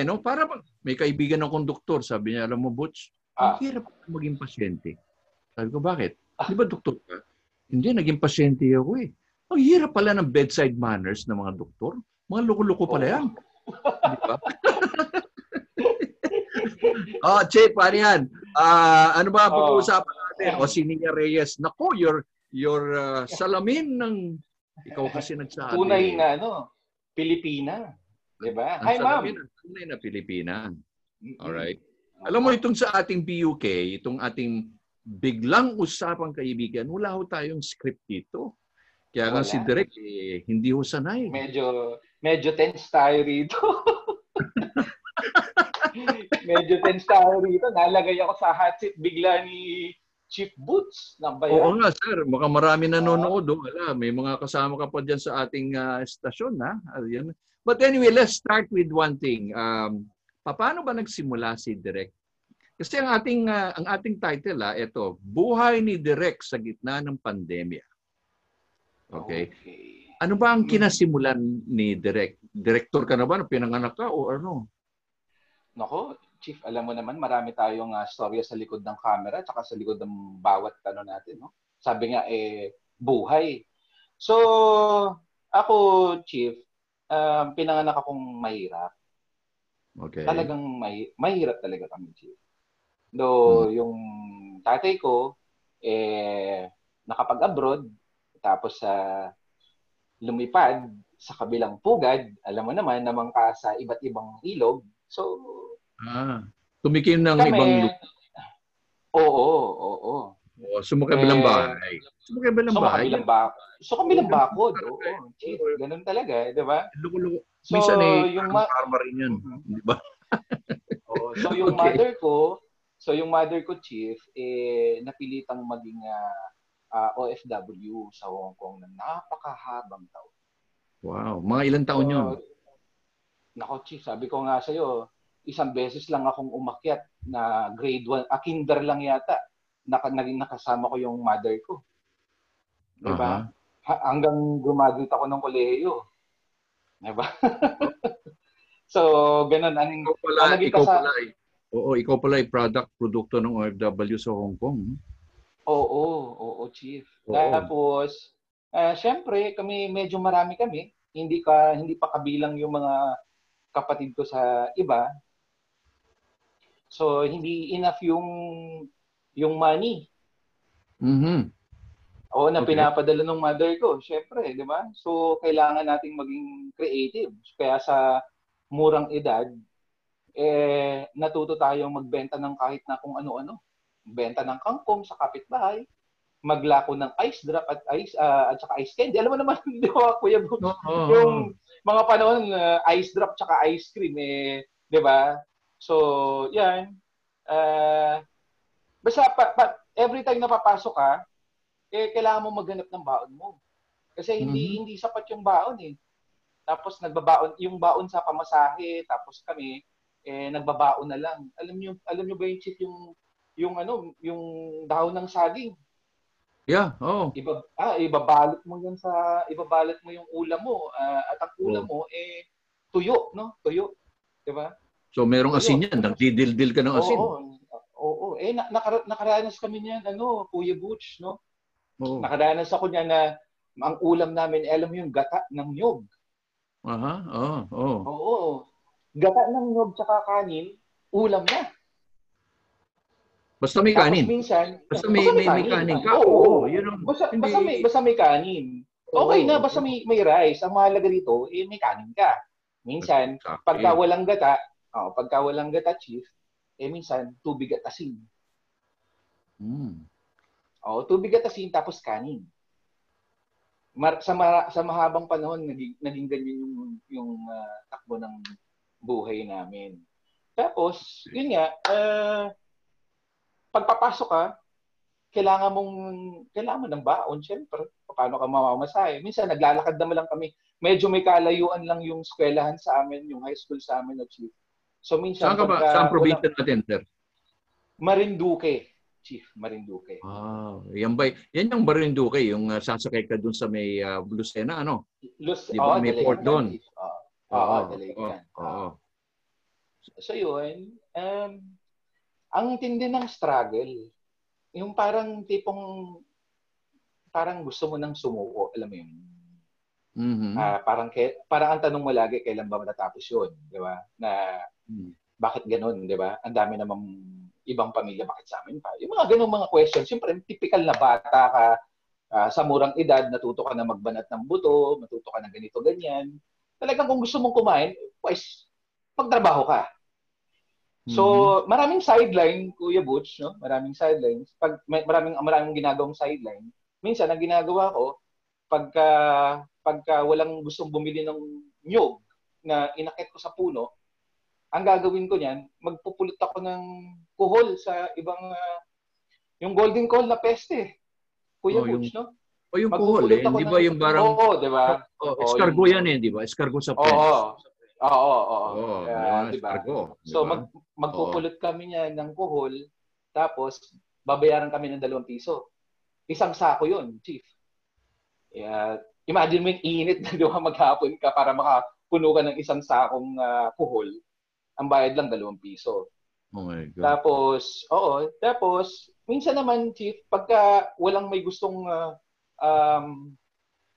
eh, no? Para may kaibigan ng konduktor, sabi niya, alam mo, Butch, Ah. ang hirap maging pasyente. Sabi ko, bakit? Di ba doktor ka? Hindi, naging pasyente ako eh. Ang hirap pala ng bedside manners ng mga doktor. Mga loko-loko pala Oo. yan. Di ba? oh, Che, paano yan? Ah, ano ba ang Oo. pag-uusapan natin? O si Nia Reyes. Nako, your, your ah, salamin ng... Ikaw kasi nagsabi. Tunay na ano, Pilipina. Di ba? Ang Hi, ma'am. salamin ng tunay na Pilipina. Alright. Alam mo, itong sa ating BUK, itong ating biglang usapang kaibigan, wala ho tayong script dito. Kaya nga si Direk, eh, hindi ho sanay. Medyo, medyo tense tayo rito. medyo tense tayo rito. Nalagay ako sa hot seat bigla ni Chief Boots. Nang ba Oo nga, sir. Baka marami nanonood. Oh. Wala, may mga kasama ka pa dyan sa ating ah, estasyon. Ha? Ayan. But anyway, let's start with one thing. Um, paano ba nagsimula si Direk? Kasi ang ating ah, ang ating title ah, ito, Buhay ni Direk sa gitna ng pandemya. Okay. okay. Ano ba ang kinasimulan ni Direk? Director ka na ba? Pinanganak ka o ano? Nako, Chief, alam mo naman, marami tayong uh, storya sa likod ng camera at sa likod ng bawat ano natin. No? Sabi nga, eh, buhay. So, ako, Chief, um, pinanganak akong mahirap. Okay. Talagang may, mahirap talaga kami, Chief. Do, yung tatay ko, eh, nakapag-abroad, tapos sa lumipad sa kabilang pugad, alam mo naman, naman ka sa iba't ibang ilog. So, Ah, tumikim ng kami, ibang lugar. Oo, oo, oo. Oh, sumakabilang Eh, bahay. Sumakabilang bahay. makabilang ba? So, kabilang bakod. Oo, chief. Ganun talaga, di ba? Luko-luko. So, Minsan eh, yung ma- karma rin yan. Mhm. Di ba? Oo. So, yung Okay. mother ko, so yung mother ko, chief, eh, napilitang maging ah, ah, OFW sa Hong Kong na napakahabang taon. Wow. Mga ilang taon So, yun? Nako, chief, sabi ko nga sa'yo, isang beses lang akong umakyat na grade 1, ah, kinder lang yata. Naka, naging nakasama ko yung mother ko. Di ba? Ha- hanggang graduate ako ng kolehiyo. Di ba? so, ganun. Ang, Ikaw pala, ang naging ikaw kasa- pala, eh. Oo, ikaw pala ay product, produkto ng OFW sa Hong Kong. Oo, oo, chief. Oo. Tapos, ah, syempre, kami, medyo marami kami. Hindi ka hindi pa kabilang yung mga kapatid ko sa iba. So, hindi enough yung yung money Mhm. o na Okay. pinapadala ng mother ko. Syempre, di ba? So, kailangan nating maging creative. Kaya sa murang edad, eh, natuto tayong magbenta ng kahit na kung ano-ano. Benta ng kangkong sa kapitbahay, maglako ng ice drop at ice ah, at saka ice candy. Alam mo naman, di ba, Kuya Bo? Oo. Yung mga panahon, uh, ice drop tsaka ice cream, eh, di ba? So, yan. Uh, basta, pa, pa- every time na papasok ka, eh, kailangan mo maghanap ng baon mo. Kasi hindi Mhm. hindi sapat yung baon eh. Tapos nagbabaon yung baon sa pamasahe, tapos kami eh nagbabaon na lang. Alam niyo alam niyo ba yung chief yung yung ano, yung dahon ng saging. Yeah, oh. Iba ah ibabalot mo yan sa ibabalot mo yung ulam mo ah, at ang ulam mo eh tuyo, no? Tuyo. 'Di ba? So merong asin Ayun. yan. Nagdidildil ka ng asin. Oo. Oo. Eh na, nakara- nakaranas kami niyan ano, Kuya Butch, no? Oo. Nakaranas ako niyan na ang ulam namin, alam mo yung gata ng nyog. Aha, oo, oo. Oo. Gata ng nyog tsaka kanin, ulam na. Basta may Tapos kanin. minsan, Basta may, may, may kanin ka. Oo. Oo, yun ang... Basta, hindi- basta, may, basta may kanin. Okay Oo. na, basta may, may rice. Ang mahalaga dito, eh, may kanin ka. Minsan, pagka walang gata, oh, pagka walang gata, chief, eh minsan, tubig at asin. Mm. Oh, tubig at asin, tapos kanin. Mar- sa, ma- sa mahabang panahon, naging, naging ganyan yung, yung ah, takbo ng buhay namin. Tapos, yun nga, uh, pagpapasok ka, kailangan mong, kailangan mo ng baon, syempre. Paano ka mamamasahe? Minsan, naglalakad naman lang kami. Medyo may kalayuan lang yung eskwelahan sa amin, yung high school sa amin na chief. So, minsan, Saan ka ba? pagka Saan probinsya natin, sir? Marinduque, chief. Marinduque. Ah, yan ba? Yan yung Barinduque, yung uh, sasakay ka dun sa may uh, Lucena, ano? Lus, Di ba oo, may port doon? Oo, oo, Dalayan. oo. So yun, um, ang tindi ng struggle, yung parang tipong parang gusto mo nang sumuko, alam mo yun. Mhm. Ah, parang kay, parang ang tanong mo lagi kailan ba matatapos 'yun, 'di ba? Na Mm. bakit ganoon, 'di ba? Ang dami namang ibang pamilya bakit sa amin pa. Yung mga ganung mga questions, siyempre typical na bata ka ah, sa murang edad, natuto ka na magbanat ng buto, natuto ka na ganito ganyan. Talagang kung gusto mong kumain, pues magtrabaho ka. So, Mhm. maraming sideline, Kuya Butch, no? Maraming sidelines. Pag may, maraming maraming ginagawang sideline. Minsan ang ginagawa ko pagka pagka walang gustong bumili ng nyog na inakit ko sa puno, ang gagawin ko niyan, magpupulot ako ng kuhol sa ibang ah, yung golden coal na peste. Kuya Oh, yung- Butch, no? o yung kuhol eh, ng- ba yung barang, Oo, di ba? oh, escargot yung- yan eh, di ba? Escargot sa Oo. fence. Oo, oo, oo. Oo, Ah, yung di ba? escargot. di So mag magpupulot kami niya ng kuhol, tapos babayaran kami ng dalawang piso. Isang sako yun, chief. Yeah, imagine mo yung init na di ba maghapon ka para makapuno ka ng isang sakong ah, kuhol. Ang bayad lang dalawang piso. oh my God. Tapos, oo, tapos, minsan naman, Chief, pagka walang may gustong ah, um,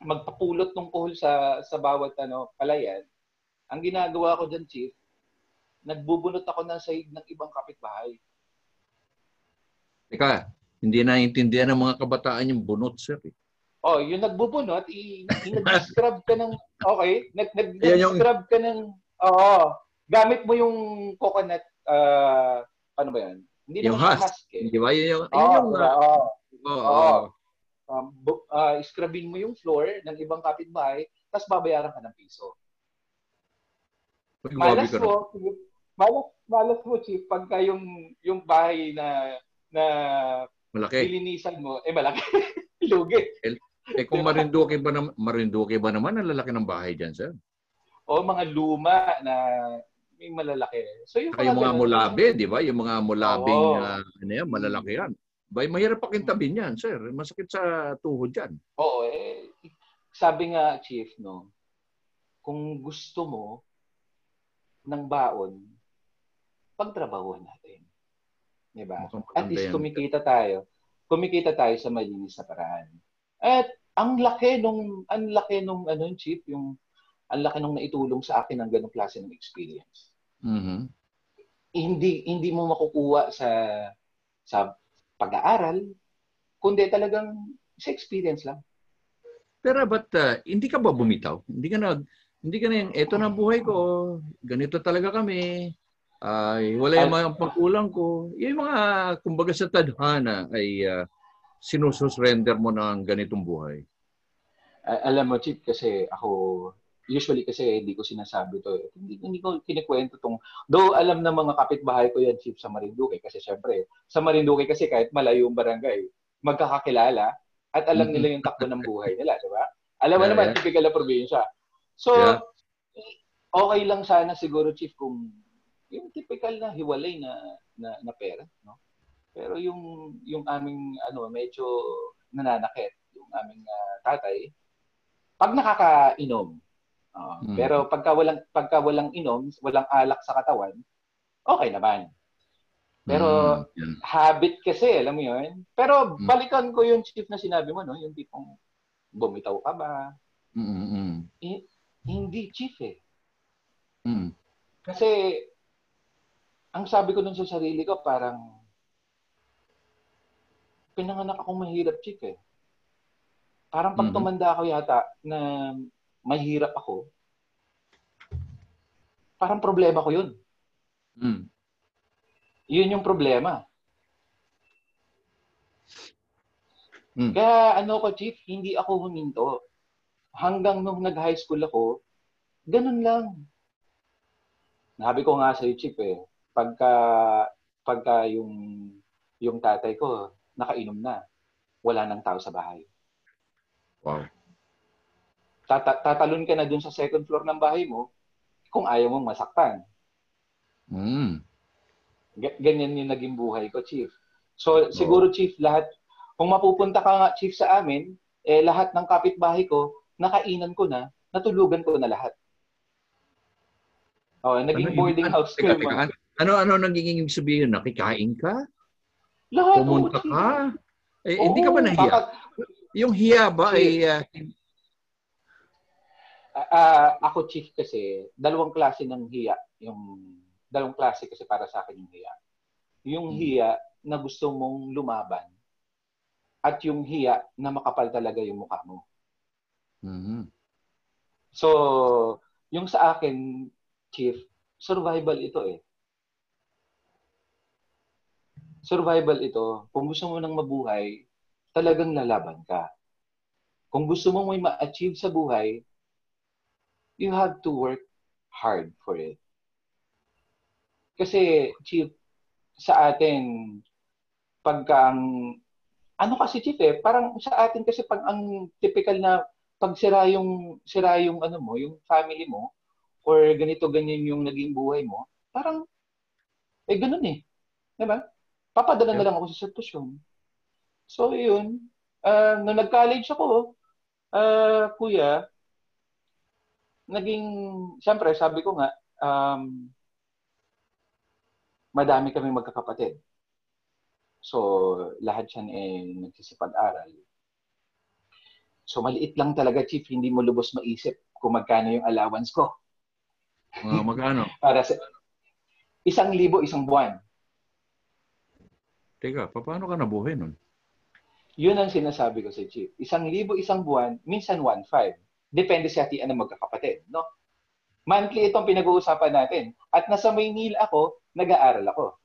magpapulot ng kuhol sa sa bawat ano, palayan, ang ginagawa ko dyan, Chief, nagbubunot ako ng sahig ng ibang kapitbahay. Teka, hindi naiintindihan ng mga kabataan yung bunot, sir. eh. Oh, yung nagbubunot, i, i nag-scrub ka ng, okay, nag, nag, nag-scrub ka ng, oo, gamit mo yung coconut, ah, paano ba yan? Hindi Yung husk. husk eh. Di ba? Yun yung, Oo, yun yung, diba? Oo. oo, Oo. oo. um, bu- ah, scrubin mo yung floor ng ibang kapitbahay, tapos babayaran ka ng piso. Uy, Malas mo, malas, malas mo, Chief, pagka yung, yung bahay na, na Malaki. nilinisan mo, eh malaki. Lugi. Eh kung Marinduque ba naman, Marinduque ba naman ang lalaki ng bahay diyan, sir? O mga luma na may malalaki. So yung Saka yung mga mulabe, di ba? Yung mga mulabing, Oo. ah, ano yan, malalaki yan. Bay, mahirap pakintabin yan, sir. Masakit sa tuhod yan. Oo, eh, sabi nga, Chief, no, kung gusto mo ng baon, pagtrabahuan natin. Di ba? At least kumikita tayo. Kumikita tayo sa malinis na paraan. At ang laki nung ang laki nung ano chief, yung ang laki nung naitulong sa akin ng ganung klase ng experience. Mhm. Hindi hindi mo makukuha sa sa pag-aaral, kundi talagang sa experience lang. Pero ba't ah, hindi ka ba bumitaw? Hindi ka na, hindi ka na yung, eto na buhay ko, ganito talaga kami, ay wala yung mga pagkulang ko. Yung mga, kumbaga sa tadhana, ay uh, sinusurrender mo ng ganitong buhay. Alam mo, Chief, kasi ako, usually kasi hindi ko sinasabi to. Eh. Hindi, hindi ko kinikwento tong, though alam ng mga kapitbahay ko yan, Chief, sa Marinduque. Kasi syempre, sa Marinduque kasi kahit malayo yung barangay, magkakakilala at alam Mhm. nila yung takbo ng buhay nila, di ba? Alam mo Yeah, naman, yeah. typical na probinsya. So, Yeah. okay lang sana siguro, Chief, kung yung typical na hiwalay na na, na pera, no? Pero yung yung aming ano medyo nananakit yung aming ah, tatay pag nakakainom. Oo. Mm. Pero pagka walang pagka walang inom, walang alak sa katawan, okay naman. Pero Mm, yan. habit kasi, alam mo 'yun. Pero Mm. balikan ko yung chief na sinabi mo, no, yung tipong bumitaw ka ba? Mm, mm, mm. Hindi chief eh. Mm. Kasi ang sabi ko nun sa sarili ko parang pinanganak akong mahirap chief eh. Parang pag tumanda ako yata na mahirap ako, parang problema ko yun. Mm. Yun yung problema. Mm. Kaya ano ko, Chief, hindi ako huminto. Hanggang nung nag-high school ako, ganun lang. Nabi ko nga sa Chief eh, pagka, pagka yung, yung tatay ko nakainom na, wala nang tao sa bahay. Wow. Tata- tatalon ka na dun sa second floor ng bahay mo kung ayaw mong masaktan. Mm. Ga- Ganyan yung naging buhay ko, Chief. So, siguro, Chief, lahat, kung mapupunta ka nga, Chief, sa amin, eh, lahat ng kapitbahay ko, nakainan ko na, natulugan ko na lahat. Oh, naging ano, boarding ano, house ko. Teka, teka, ano, ano naging ibig sabihin? Nakikain ka? Lahat. Pumunta oh, ka? Eh, hindi ka ba nahiya? Kaka- yung hiya ba ay... Uh, uh, ako chief kasi, dalawang klase ng hiya. Yung dalawang klase kasi para sa akin yung hiya. Yung hmm. hiya na gusto mong lumaban at yung hiya na makapal talaga yung mukha mo. Mm-hmm. So, yung sa akin, Chief, survival ito eh. Survival ito. Kung gusto mo nang mabuhay, talagang lalaban ka. Kung gusto mo may ma-achieve sa buhay, you have to work hard for it. Kasi, Chief, sa atin, pagka ang, ano kasi Chief eh, parang sa atin kasi pag ang typical na pag sira yung sira yung ano mo, yung family mo or ganito ganyan yung naging buhay mo, parang eh ganun eh. 'Di ba? Papadala yeah. na lang ako sa sitwasyon. So yun, uh, nung nag-college ako, uh, kuya, naging, siyempre, sabi ko nga, um, madami kami magkakapatid. So, lahat yan eh nagsisipag-aral. So maliit lang talaga, Chief. Hindi mo lubos maisip kung magkano yung allowance ko. Uh, magkano? Para sa isang libo, isang buwan. Teka, paano ka nabuhay nun? Yun ang sinasabi ko sa Chief. Isang libo, isang buwan, minsan 1.5. Depende sa hatian ng magkakapatid. No? Monthly itong pinag-uusapan natin. At nasa Maynila ako, nag-aaral ako.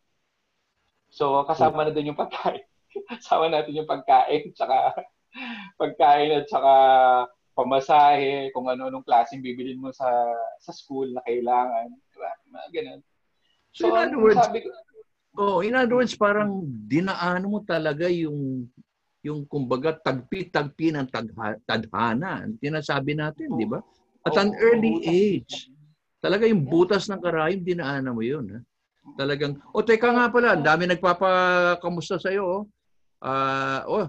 So, kasama na doon yung pagkain. kasama natin yung pagkain, tsaka pagkain at saka pamasahe, kung ano-anong klaseng bibilin mo sa sa school na kailangan. Diba? Mga ganun. So, so in other words, sabi ko, oh, in other words, parang dinaano mo talaga yung yung kumbaga tagpi-tagpi ng tagha, tadhana. Tinasabi natin, oh, di ba? At oh, an early oh, age. Talaga yung butas ng karayom, dinaanan mo yun. Ha? Talagang, o oh, teka nga pala, dami nagpapakamusta sa'yo. Oh. Uh, oh,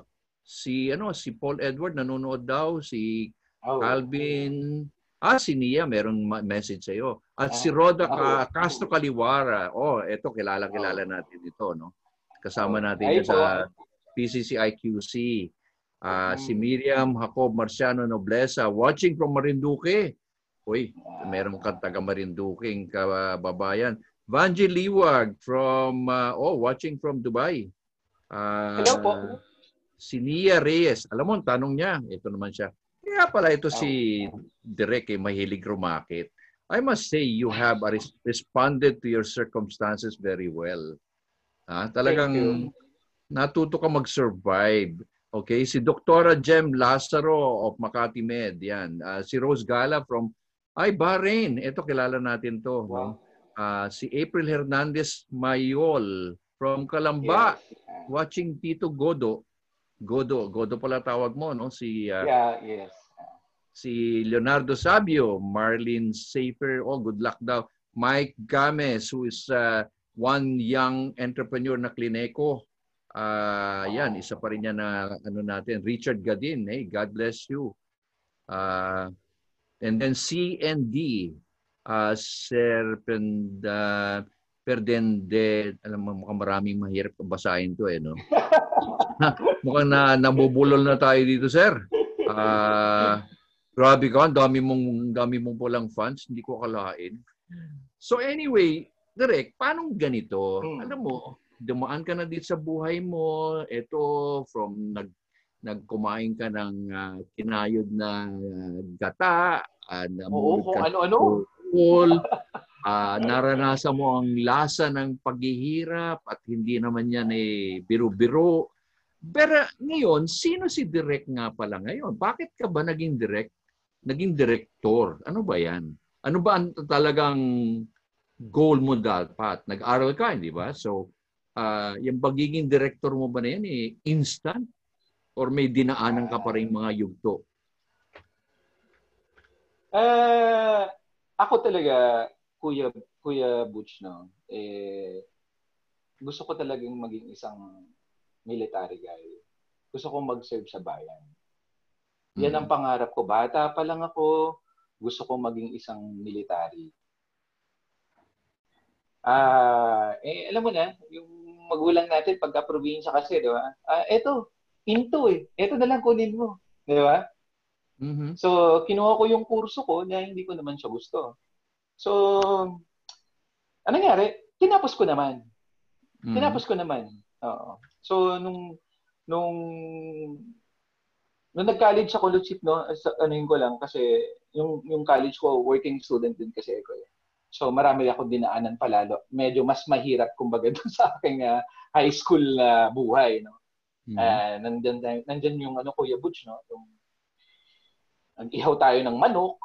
si ano si Paul Edward nanonood daw, si oh. Calvin, ah si Nia meron message sa iyo. At oh. si Roda oh. Castro Caliwara. Oh, eto kilala kilala natin ito, no. Kasama natin Ay, sa PCCIQC. Uh, si Miriam Jacob Marciano Noblesa watching from Marinduque. Uy, meron kang taga Marinduque kababayan. Vanji Liwag from uh, oh watching from Dubai. Uh, Hello po si Nia Reyes. Alam mo, tanong niya, ito naman siya. Kaya pala ito si Direk, eh, mahilig rumakit. I must say, you have res- responded to your circumstances very well. Ha? Talagang natuto ka mag-survive. Okay, si Dr. Jem Lazaro of Makati Med, yan. Uh, si Rose Gala from ay Bahrain. Ito kilala natin to, wow. no? Uh, si April Hernandez Mayol from Kalamba, yes. watching Tito Godo. Godo, Godo pala tawag mo, no? Si uh, Yeah, yes. Si Leonardo Sabio, Marlene Safer, oh good luck daw. Mike Games who is uh, one young entrepreneur na Klineco. Uh, yan, isa pa rin yan na ano natin, Richard Gadin, hey, God bless you. Uh, and then CND, uh, Serpent, uh, Perdende, alam mo, mukhang maraming mahirap basahin to eh, no? mukhang na, nabubulol na tayo dito, sir. Uh, grabe ka, dami mong, dami mong pulang fans, hindi ko akalain. So anyway, direct, paano ganito? Hmm. Alam mo, dumaan ka na dito sa buhay mo, ito, from nag nagkumain ka ng uh, kinayod na uh, gata, uh, Oo, kung ano-ano uh, naranasan mo ang lasa ng paghihirap at hindi naman yan eh biro-biro. Pero ngayon, sino si Direk nga pala ngayon? Bakit ka ba naging direct? Naging director? Ano ba yan? Ano ba ang talagang goal mo dapat? Nag-aral ka, hindi ba? So, uh, yung pagiging director mo ba na yan eh, instant? Or may dinaanan ka pa rin mga yugto? Uh, ako talaga, Kuya Kuya Butch no, eh gusto ko talagang maging isang military guy. Gusto ko mag-serve sa bayan. Yan ang mm. pangarap ko. Bata pa lang ako, gusto ko maging isang military. Ah, eh, alam mo na, yung magulang natin pagka probinsya kasi, di ba? Ah, eto, into eh. Eto na lang kunin mo. Di ba? Mhm. So, kinuha ko yung kurso ko na hindi ko naman siya gusto. So, ano nangyari? Tinapos ko naman. Mhm. Tinapos ko naman. Oo. So, nung, nung, nung nag-college ako, Luchip, no, ano yun ko lang, kasi yung, yung college ko, working student din kasi ako. Eh. So, marami ako dinaanan palalo. Medyo mas mahirap, kumbaga, dun sa aking ah, high school na buhay, no. Mhm. Ah, nandyan, nandyan yung ano, Kuya Butch, no? Yung, nag-ihaw tayo ng manok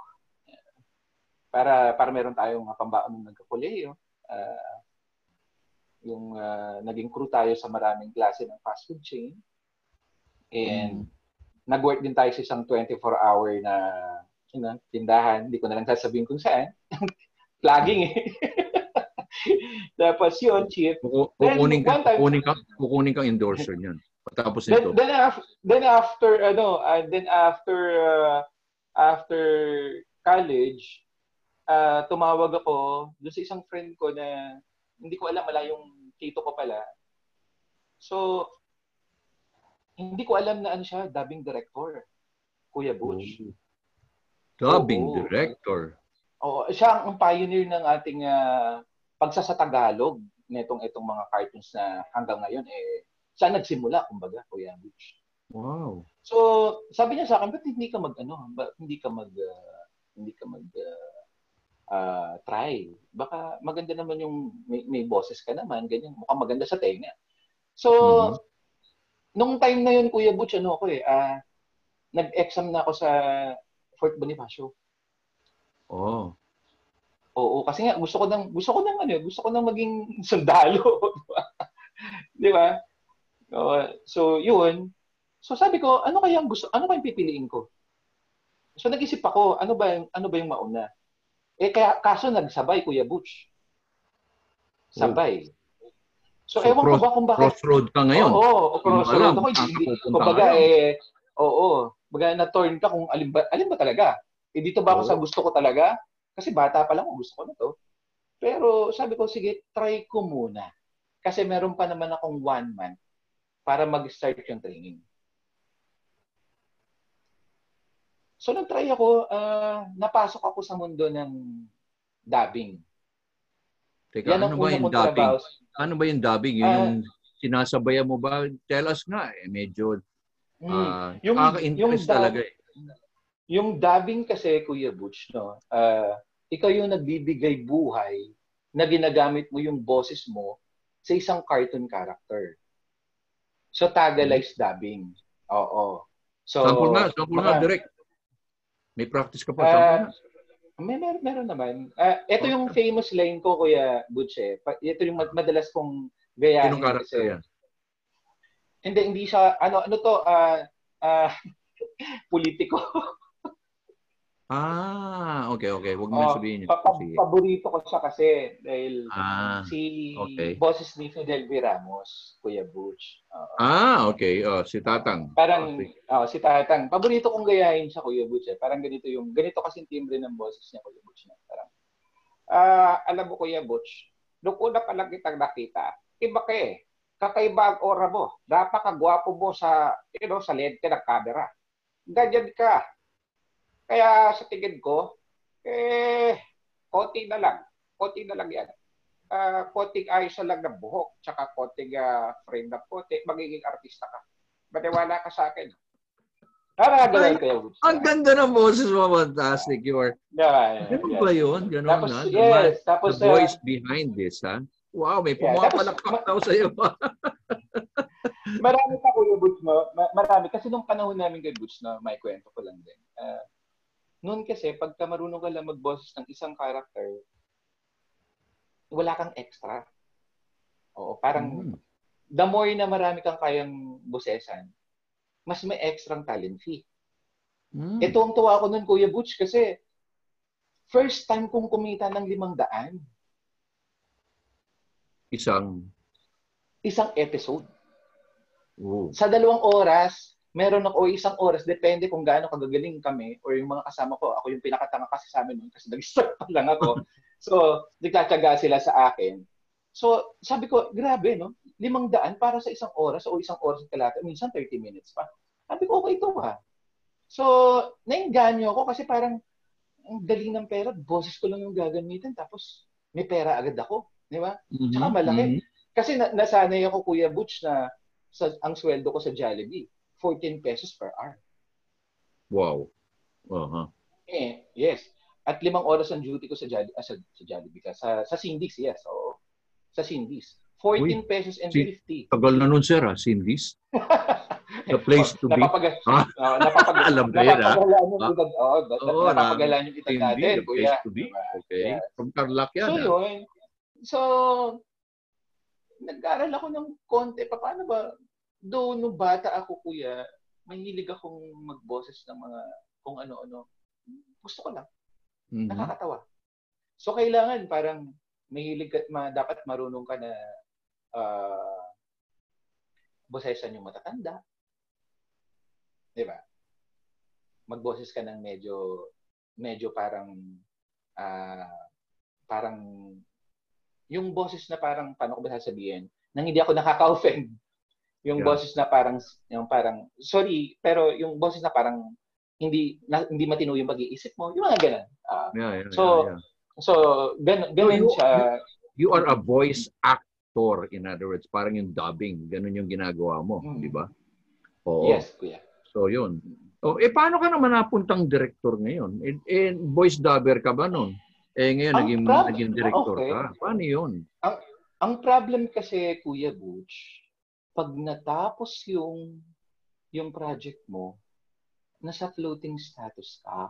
para para meron tayong uh, pambaon ng nagkakoleyo. Ah, yung ah, naging crew tayo sa maraming klase ng fast food chain. And nag-work din tayo sa isang 24-hour na you know, tindahan. Hindi ko na lang sasabihin kung saan. Plugging eh. Tapos yun, chief. Kuku- Then, Kukunin ka, time- kukunin ka, kukunin kang endorser niyan. Then, nito. then, after, then after ano uh, then after uh, after college uh, tumawag ako doon sa isang friend ko na hindi ko alam wala yung tito ko pala so hindi ko alam na ano siya dubbing director Kuya Butch Dubbing Oo. director. Oo, siya ang pioneer ng ating uh, pagsasatagalog nitong itong mga cartoons na hanggang ngayon eh siya nagsimula kumbaga Kuya Butch Wow. So, sabi niya sa akin, ba't hindi ka mag, ano, ba, hindi ka mag, ah, hindi ka mag, ah, ah, try? Baka maganda naman yung, may, may boses ka naman, ganyan, mukhang maganda sa tenga. So, Mhm. nung time na yun, Kuya Butch, ano ako eh, ah, nag-exam na ako sa Fort Bonifacio. Oh. Oo, kasi nga gusto ko nang gusto ko nang ano, gusto ko nang maging sundalo. Di ba? Oo, so, yun. So sabi ko, ano kaya ang gusto, ano kaya pipiliin ko? So nag-isip ako, ano ba yung, ano ba yung mauna? Eh kaya kaso nagsabay Kuya Butch. Sabay. So, So, ewan ko ba kung bakit Crossroad ka ngayon. Oo, oo, crossroad ako. Hindi, kumbaga eh, oo, baga na-turn ka kung alin ba, alin ba talaga? Eh dito ba ako Oo. sa gusto ko talaga? Kasi bata pa lang ako, gusto ko na to. Pero sabi ko, sige, try ko muna. Kasi meron pa naman akong one month para mag-start yung training. So nag-try ako, ah, napasok ako sa mundo ng dubbing. Teka, Yan ano ba yung dubbing? trabaho. Ano ba yung dubbing? Yun Ah. yung sinasabayan mo ba? Tell us nga eh. Medyo Mm. ah, Yung- nakaka-interest yung dub- talaga eh. Yung dubbing kasi, Kuya Butch, no, ah, ikaw yung nagbibigay buhay na ginagamit mo yung boses mo sa isang cartoon character. So, tagalized dubbing. Oo. So, sample nga, sample mga- direct. May practice ka pa, Ah, sample nga. May mer meron naman. Ah, ito yung famous line ko, Kuya Butch, eh. Pa- Ito yung mad- madalas kong gayahin. Sinong character kasi- yan? Hindi, hindi siya, ano, ano to, ah, ah, politiko. Ah, okay, okay. Huwag mo Oh, sabihin yun. Pa- pa- Sige. paborito ko siya kasi dahil Ah, si okay. boses ni Fidel V. Ramos, Kuya Butch. Oo. ah, okay. Oh, si Tatang. Parang, Okay. oh, si Tatang, paborito kong gayahin siya, Kuya Butch. Eh. Parang ganito yung, ganito kasi timbre ng boses niya, Kuya Butch. Na. Parang, ah, alam mo, Kuya Butch, nung una pa lang kitang nakita, iba ka eh. Kakaiba ang aura mo. Napakagwapo mo sa, you know, sa lente ng camera. Ganyan ka. Kaya sa tingin ko, eh, konti na lang. Konti na lang yan. Ah, konting ayos na lang ng buhok, tsaka konting ah, frame ng puti, magiging artista ka. Maniwala ka sa akin. Para gawin ko yung Ang ganda ng boses mo, fantastic. You are, Yeah, yeah, ganun yeah. ba yun? Ganun Tapos, na? yes, The, tapos, the ah, voice behind this, ha? Wow, may Yeah, pumapalakpak daw sa'yo. marami pa Kuya Butch, no? Ma- Marami. Kasi nung panahon namin kay Butch, no, may kwento ko lang din. Ah, noon kasi, pagka marunong ka lang magboses ng isang character, wala kang extra. Oo, parang Mm. the more na marami kang kayang bosesan, mas may extra talent fee. Mm. Ito ang tuwa ko nun, Kuya Butch, kasi first time kong kumita ng limang daan. Isang, Isang episode. oh. Sa dalawang oras, meron ako isang oras, depende kung gaano kagagaling kami or yung mga kasama ko. Ako yung pinakatanga kasi sa amin nun kasi nag-start pa lang ako. so, nagtatyaga sila sa akin. So, sabi ko, grabe, no? Limang daan para sa isang oras o isang oras at kalata, minsan 30 minutes pa. Sabi ko, okay ito ha. So, nainganyo ako kasi parang ang galing ng pera, boses ko lang yung gagamitin tapos may pera agad ako. Di ba? Mm-hmm. Tsaka malaki. Mm-hmm. Kasi na, nasanay ako, Kuya Butch, na sa, ang sweldo ko sa Jollibee, 14 pesos per hour. Wow. Uh-huh. Eh, yes. At limang oras ang duty ko sa, Jollibee, ah, sa, sa Jollibee ka. Sa, sa Cindy's, yes. So, sa Cindy's. 14 Uy, pesos and si, 50. Tagal na nun, sir, ha? Cindy's? The place to be. Napapag- ah? uh, napapag- Alam na yun, ha? Napapagalaan yung edad. Oo, oh, napapagalaan yung edad natin, kuya. Place to be. Okay. Yeah. From Tarlac yan, So, yun. So, nag-aral ako ng konti. Paano ba? Do, no bata ako, kuya, mahilig akong magboses ng mga kung ano-ano. Gusto ko lang. Mm-hmm. Nakakatawa. So, kailangan parang mahilig ka, ma, dapat marunong ka na uh, bosesan yung matatanda. Di ba? Magboses ka ng medyo medyo parang uh, parang yung boses na parang paano ko ba sasabihin nang hindi ako nakaka-offend yung yeah. boses na parang yung parang sorry pero yung boses na parang hindi na, hindi matino yung pag-iisip mo yung mga ganun uh, yeah, yeah, so yeah, yeah. so gan ganun so, siya you are a voice actor in other words parang yung dubbing ganun yung ginagawa mo mm. di ba Oo. yes kuya so yun oh eh paano ka naman napuntang director ngayon eh, eh voice dubber ka ba noon eh ngayon, naging, problem, naging director okay. ka. Paano yun? Ang, ang problem kasi, Kuya Butch, pag natapos yung yung project mo, nasa floating status ka.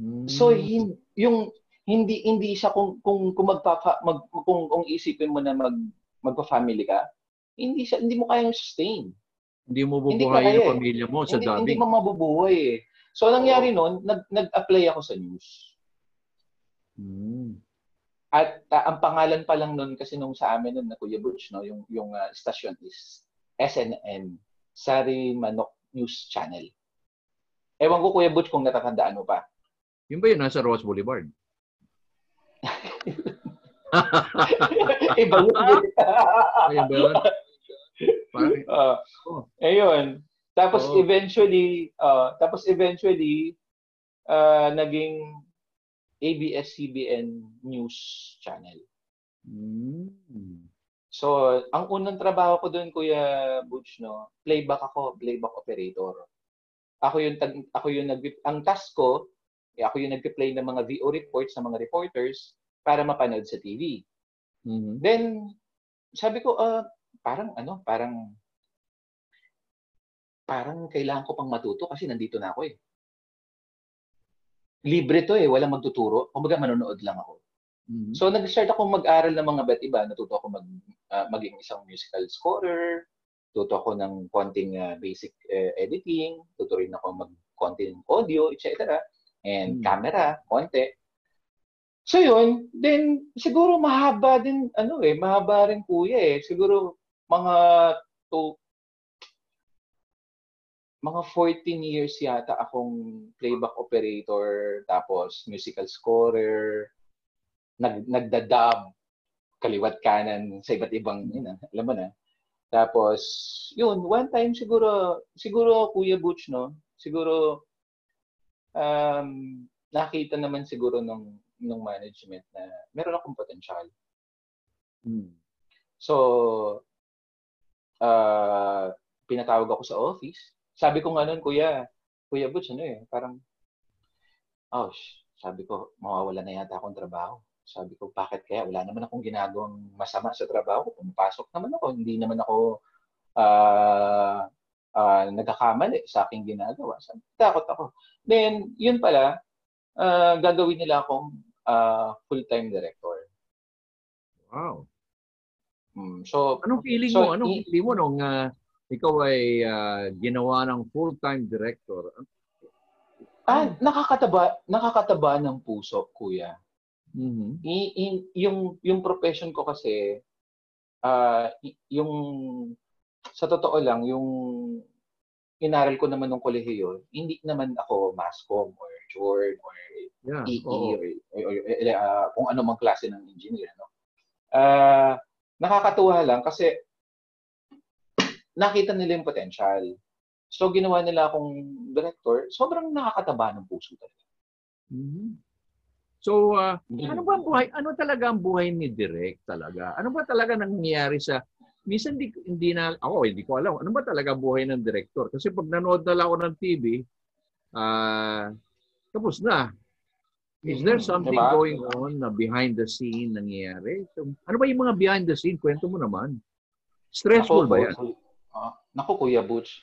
Hmm. So hin, yung hindi hindi siya kung kung kung magpapa mag, kung kung isipin mo na mag magpa-family ka, hindi siya hindi mo kayang sustain. Hindi mo bubuhay yung pamilya mo sa hindi, dubbing. Hindi mo mabubuhay eh. So, nangyari noon, nag, nag-apply ako sa news. Hmm. At uh, ang pangalan pa lang noon kasi nung sa amin noon na Kuya Butch, no, yung yung uh, station is SNN, Sari Manok News Channel. Ewan ko Kuya Butch kung natatandaan mo pa. Yung ba yun nasa Rose Boulevard? Iba yun. Ayun ba yun? Parang, uh, oh. Ayun. Tapos oh. eventually, uh, tapos eventually, uh, naging ABS-CBN News Channel. Mm. So, ang unang trabaho ko doon, Kuya Butch, no, playback ako, playback operator. Ako yung tag, ako yung nag ang task ko, eh, ako yung nagpe-play ng mga VO reports sa mga reporters para mapanood sa TV. Mm-hmm. Then sabi ko, uh, parang ano, parang parang kailangan ko pang matuto kasi nandito na ako eh. Libre to eh, walang magtuturo. Kumbaga manonood lang ako. Mm-hmm. So nag-start ako mag-aral ng mga bet iba. Natuto ako mag, uh, maging isang musical scorer. Tuto ako ng konting uh, basic uh, editing. Tuto rin ako mag-konting audio, etc. And mm-hmm. camera, konti. So yun, then siguro mahaba din, ano eh, mahaba rin kuya eh. Siguro mga to, mga 14 years yata akong playback operator, tapos musical scorer, nag nagda-dub, kaliwat kanan sa iba't ibang, yun, alam mo na. Tapos, yun, one time siguro, siguro Kuya Butch, no? Siguro, um, nakita naman siguro nung, nung management na meron akong potential. Hmm. So, uh, pinatawag ako sa office sabi ko nga noon, kuya, kuya Butch, ano eh, parang, oh, sabi ko, mawawala na yata akong trabaho. Sabi ko, bakit kaya? Wala naman akong ginagawang masama sa trabaho. Pumapasok naman ako. Hindi naman ako uh, uh, nagkakamali sa aking ginagawa. Sabi, takot ako. Then, yun pala, uh, gagawin nila akong uh, full-time director. Wow. Mm, so, anong feeling so, mo? Anong feeling mo nung uh, ikaw ay uh, ginawa ng full-time director. Ah, nakakataba, nakakataba ng puso, kuya. Mm-hmm. I, i, yung yung profession ko kasi uh, yung sa totoo lang yung inaral ko naman ng kolehiyo, hindi naman ako mass com or architecture or Yeah, EE oo. or, or, or, uh, kung ano mang klase ng engineer. No? Uh, nakakatuwa lang kasi nakita nila yung potential. So, ginawa nila akong director. Sobrang nakakataba ng puso talaga. Mhm. So, uh, Mm. ano ba ang buhay? Ano talaga ang buhay ni Direk talaga? Ano ba talaga nangyayari sa Minsan hindi, hindi na ako hindi ko alam ano ba talaga ang buhay ng director kasi pag nanood na lang ako ng TV ah tapos na. Is there Mhm, something diba? going on na behind the scene nangyayari? So, ano ba yung mga behind the scene? Kwento mo naman. Stressful Naku, ba yan? Ku- ah, naku, Kuya Butch.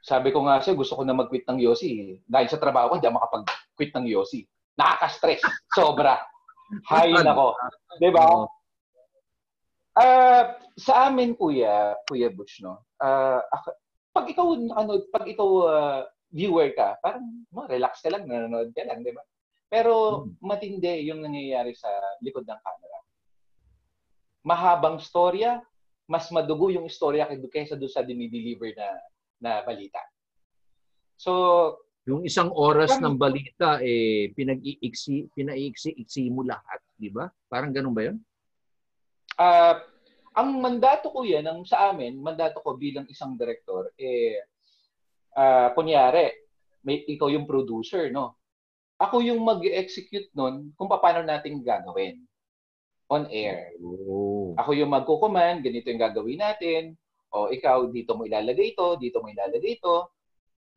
Sabi ko nga siya, gusto ko na mag-quit ng Yossi. Dahil sa trabaho ko, hindi ako makapag-quit ng Yossi. Nakaka-stress. Sobra. Hay nako. Di ba? Ah, sa amin, Kuya, Kuya Butch, no? Ako- pag ikaw, ano, pag ikaw ah, viewer ka, parang mo, relax ka lang, nanonood ka lang, di ba? Pero matindi yung nangyayari sa likod ng camera. Mahabang storya, mas madugo yung istorya kaysa doon sa dinideliver na na balita. So, Yung isang oras Kami- ng balita eh pinag-iiksi, pinaiiksi-iksi mo lahat, di ba? Parang ganun ba 'yon? ah ang mandato ko yan, ang sa amin, mandato ko bilang isang director, eh, ah kunyari, may, ikaw yung producer, no? Ako yung mag-execute nun kung paano natin gagawin on air. Oh. Ako yung magko-command, ganito yung gagawin natin. O ikaw, dito mo ilalagay ito, dito mo ilalagay ito.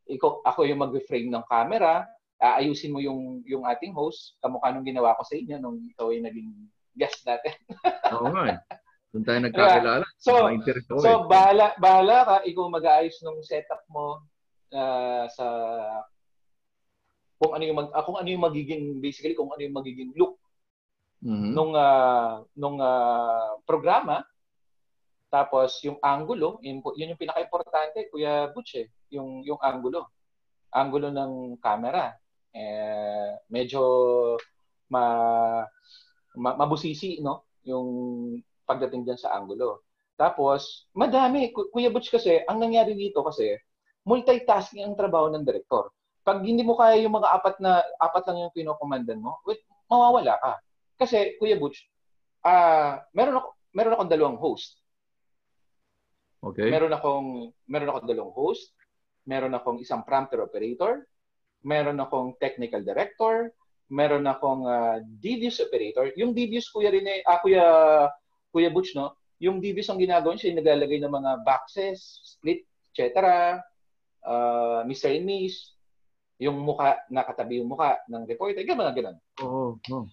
Ikaw, ako yung mag-frame ng camera, aayusin mo yung yung ating host, kamukha nung ginawa ko sa inyo nung ikaw ay naging guest natin. Oo nga eh. Doon tayo nagkakilala. So, interest ko eh. So, bahala, bahala ka, ikaw mag-aayos ng setup mo ah, sa kung ano yung mag, ah, kung ano yung magiging basically kung ano yung magiging look Mhm. nung ah, nung ah, programa. Tapos yung angulo, yun, yung pinaka-importante, Kuya Butch, eh, yung yung angulo. Angulo ng camera. Eh, medyo ma, ma mabusisi, no? Yung pagdating diyan sa angulo. Tapos, madami. Ku- Kuya Butch kasi, ang nangyari dito kasi, multitasking ang trabaho ng direktor. Pag hindi mo kaya yung mga apat na apat lang yung pinokomandan mo, wait, mawawala ka. Kasi Kuya Butch, ah, meron ako meron akong dalawang host. Okay. Meron akong meron akong dalawang host, meron akong isang prompter operator, meron akong technical director, meron akong ah, DVS operator. Yung DVS kuya rin eh, ah, kuya Kuya Butch no, yung DVS ang ginagawa niya, yung naglalagay ng mga boxes, split, etc. Uh, Mr. and Miss, yung muka, nakatabi yung muka ng reporter, ganun mga ganun. Oo. oo.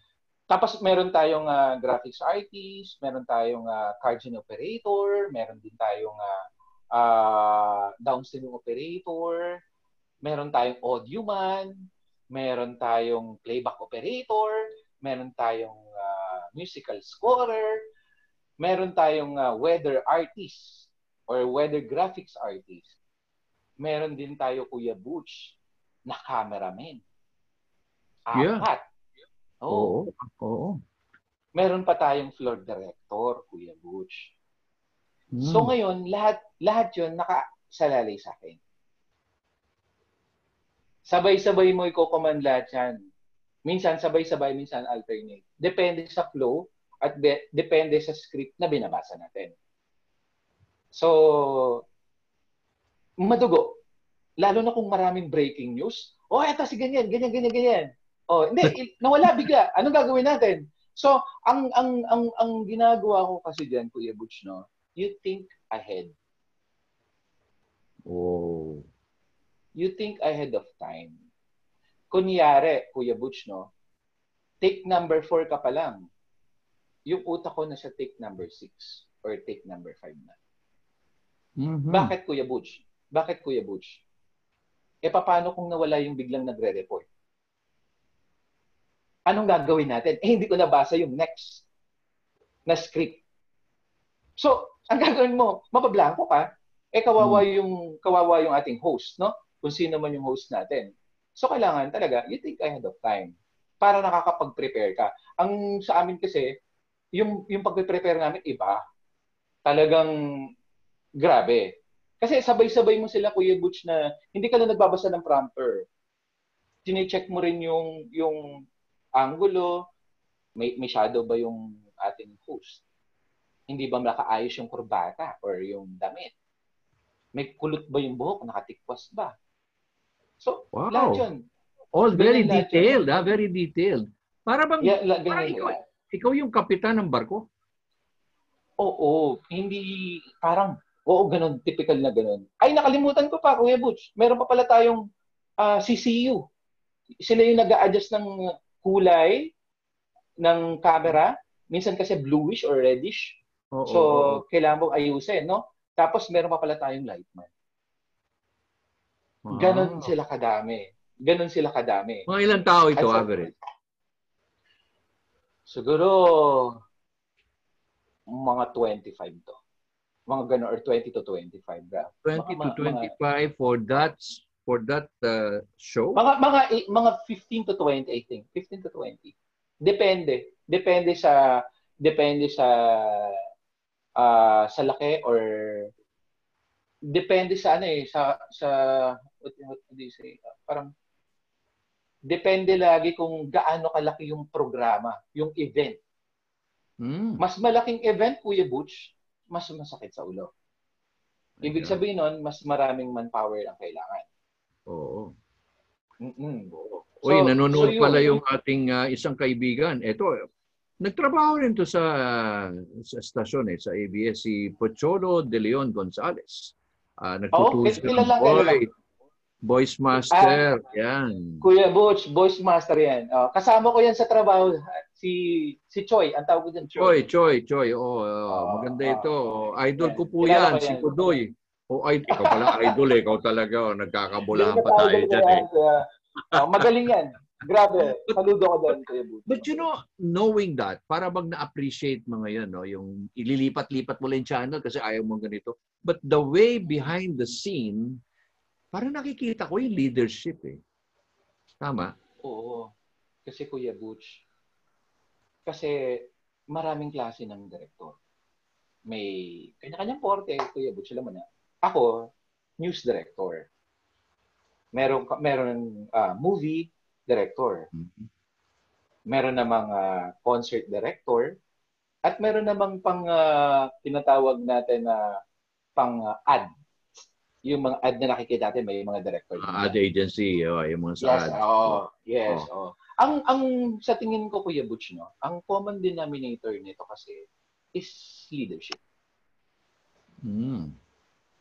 Tapos meron tayong ah, graphics artist, meron tayong uh, cartoon operator, meron din tayong uh, uh, downstream operator, meron tayong audio man, meron tayong playback operator, meron tayong ah, musical scorer, meron tayong ah, weather artist or weather graphics artist. Meron din tayo Kuya Butch na cameraman. Yeah. Oo. Oo. Oo. meron pa tayong floor director, Kuya Butch. Hmm. So ngayon, lahat lahat 'yon nakasalalay sa akin. Sabay-sabay mo i-command lahat 'yan. Minsan sabay-sabay, minsan alternate. Depende sa flow at de- depende sa script na binabasa natin. So, madugo. Lalo na kung maraming breaking news. Oh, eto si ganyan, ganyan, ganyan, ganyan. Oh, hindi, nawala bigla. Anong gagawin natin? So, ang ang ang ang ginagawa ko kasi diyan, Kuya Butch, no, you think ahead. Oh. You think ahead of time. Kunyari, Kuya Butch, no, take number 4 ka pa lang. Yung utak ko na sa take number 6 or take number 5 na. Mhm. Bakit, Kuya Butch? Bakit, Kuya Butch? E paano kung nawala yung biglang nagre-report? Anong gagawin natin? Eh, hindi ko nabasa yung next na script. So, ang gagawin mo, mapablanko ka. Eh, kawawa yung, kawawa yung ating host, no? Kung sino man yung host natin. So, kailangan talaga, you think ahead of time para nakakapag-prepare ka. Ang sa amin kasi, yung, yung pag-prepare namin, iba. Talagang grabe. Kasi sabay-sabay mo sila, Kuya Butch, na hindi ka na nagbabasa ng prompter. Sine-check mo rin yung yung angulo, may, may shadow ba yung ating host? Hindi ba nakaayos yung kurbata or yung damit? May kulot ba yung buhok? Nakatikwas ba? So, Wow. lahat yun. All very detailed, ah, very detailed. Para bang Yeah, la, ganyan ikaw, ikaw yung kapitan ng barko? Oo, hindi parang oo ganun, typical na ganun. Ay nakalimutan ko pa Kuya Butch. Meron pa pala tayong ah, CCU. Sila yung nag-a-adjust ng kulay ng camera. Minsan kasi bluish or reddish. Oo. So, oo. kailangan mong ayusin, no? Tapos meron pa pala tayong lightman. Wow. Ganon sila kadami. Ganon sila kadami. Mga ilang tao ito, sa- average? Siguro mga 25 to. Mga ganon or 20 to 25. Gra. 20 Mga- to mga- 25 for that for that uh, show? Mga mga mga 15 to 20 I think. 15 to 20. Depende. Depende sa depende sa ah, sa laki or depende sa ano eh sa sa what, what do you say? Parang depende lagi kung gaano kalaki yung programa, yung event. Hmm. Mas malaking event, Kuya Butch, mas masakit sa ulo. Ibig sabihin nun, mas maraming manpower ang kailangan. Oo. Mm-mm. Oo. Uy, So- nanonood so yun. pala yung ating ah, isang kaibigan. Ito, nagtrabaho rin to sa, sa stasyon eh, sa ABS, si Pocholo de Leon Gonzales. Ah, nagtuturo siya ng boy. Voice Master. yan. Kuya Butch, voice master yan. Oh, kasama ko yan sa trabaho. Si si Choi, ang tawag ko dyan, Choi, Choi. Choi, Choi. Oh, oh, Oo, maganda oo. ito. Oh, idol Yan. ko po Kilala yan, ko si yan. Kudoy. Oh, ay, ikaw pala idol eh. Ikaw talaga. Oh, nagkakabulahan pa tayo dyan eh. kuya. Oh, magaling yan. Grabe. Saludo ko doon, Kuya Butch. But you know, knowing that, para bang na-appreciate mo ngayon, no? yung ililipat-lipat mo lang channel kasi ayaw mo ganito. But the way behind the scene, parang nakikita ko yung leadership eh. Tama? Oo. Kasi Kuya Butch, kasi maraming klase ng director. May kanya-kanyang porte, Kuya Butch, alam mo na. Ako, news director. Meron, meron ah, movie director. Meron namang ah, concert director. At meron namang pang ah, tinatawag natin na pang ah, ad. Yung mga ad na nakikita natin, may mga director. Uh, ad agency, oh, yung mga sa Yes, ad. oo. Yes, oo. Ang ang sa tingin ko Kuya Butch no, ang common denominator nito kasi is leadership. Mm.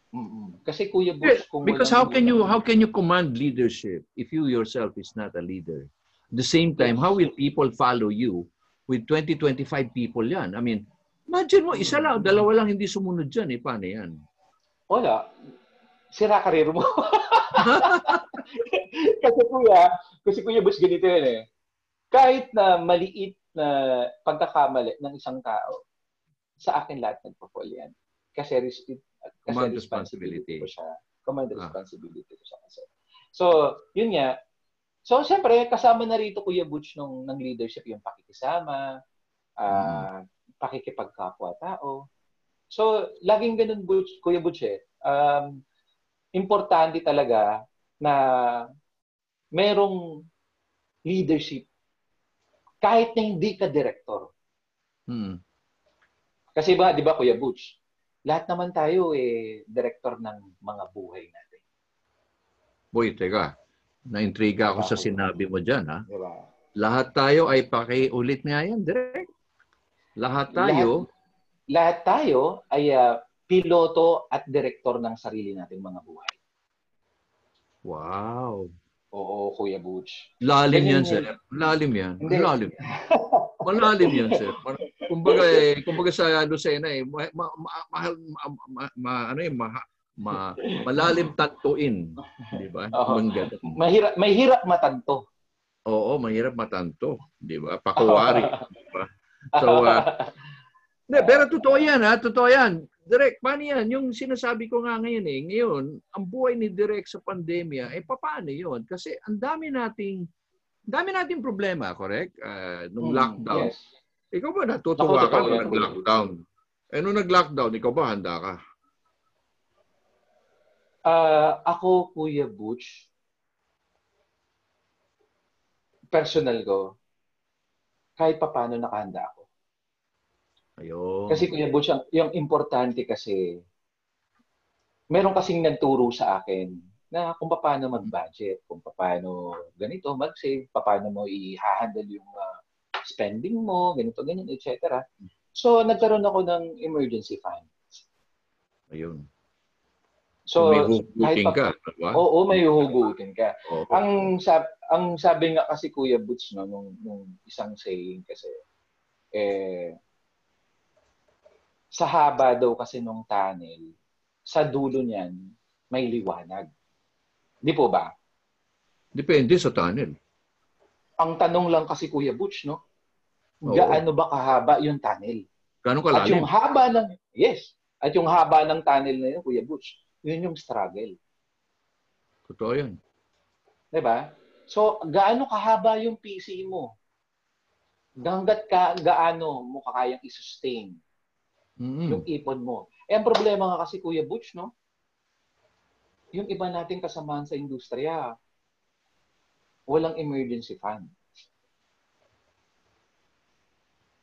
Mm-mm. Kasi Kuya Butch kung Because how can you how can you command leadership if you yourself is not a leader? At the same time, how will people follow you with 20, 25 people yan? I mean, imagine mo, isa lang, dalawa lang hindi sumunod dyan eh. Paano yan? wala sira karir mo. kasi Kuya, kasi Kuya Butch ganito yan eh. Kahit na maliit na pagkakamali ng isang tao, sa akin lahat nagpo-fall yan. Kasi, kasi Command responsibility responsibility. ko siya. Command Ah. responsibility ko siya kasi. So, yun nga. So, siyempre, kasama na rito, Kuya Butch, nung, ng leadership, yung pakikisama, ah pakikipagkapwa-tao. So, laging ganun, Butch, Kuya Butch, eh. Um, importante talaga na merong leadership kahit na hindi ka director. Hmm. Kasi ba, di ba, Kuya Butch, lahat naman tayo eh, director ng mga buhay natin. Boy, teka. Na-intriga ako sa sinabi mo dyan, ha? Di ba? Lahat tayo ay pakiulit nga yan, direct. Lahat tayo, Lahat tayo ay ah, piloto at direktor ng sarili nating mga buhay. wow. Oo, Kuya Butch. Lalim yan, Ganyan sir. Lalim yan. Hindi. Lalim. Malalim yan, sir. Kumbaga, eh, kumbaga sa Lucena, eh, ma, ma, ma, ma, ma- ma- ano eh, ma, ma, malalim tantuin. Di ba? Mahirap, may hirap matanto. Oo, mahirap matanto. Di ba? Pakuwari. di ba? So, ah, Hindi, pero totoo yan, ha? Totoo yan. Direk, paano yan? Yung sinasabi ko nga ngayon eh, ngayon, ang buhay ni Direk sa pandemya, eh paano yun? Kasi ang dami nating, dami nating problema, correct? Ah, nung Mm, lockdown. Yes. Ikaw ba natutuwa Ako, ka nung nag-lockdown? Eh, nung nag-lockdown, ikaw ba handa ka? Ah, ako, Kuya Butch, personal ko, kahit papano nakahanda ako. Ayun. Kasi Kuya Butch, yung, yung importante kasi, meron kasing nagturo sa akin na kung paano mag-budget, kung paano ganito mag-save, paano mo i-handle yung uh, spending mo, ganito, ganyan, etc. So, nagkaroon ako ng emergency fund. Ayun. So, may hugutin ka, diba? Oo, may hugutin ka. Oo. Ang sab ang sabi nga kasi Kuya Butch no nung, nung isang saying kasi eh sa haba daw kasi nung tunnel, sa dulo niyan may liwanag. Di po ba? Depende sa tunnel. Ang tanong lang kasi Kuya Butch, no? Oo. Gaano ba kahaba yung tunnel? Gaano At kalalim? yung haba ng yes, at yung haba ng tunnel na yun, Kuya Butch, yun yung struggle. Totoo yan. 'Di ba? So, gaano kahaba yung PC mo? Hanggat ka, gaano mo kakayang i-sustain Mm-mm. yung ipon mo. Eh, ang problema nga kasi, Kuya Butch, no? Yung iba nating kasamahan sa industriya, walang emergency fund.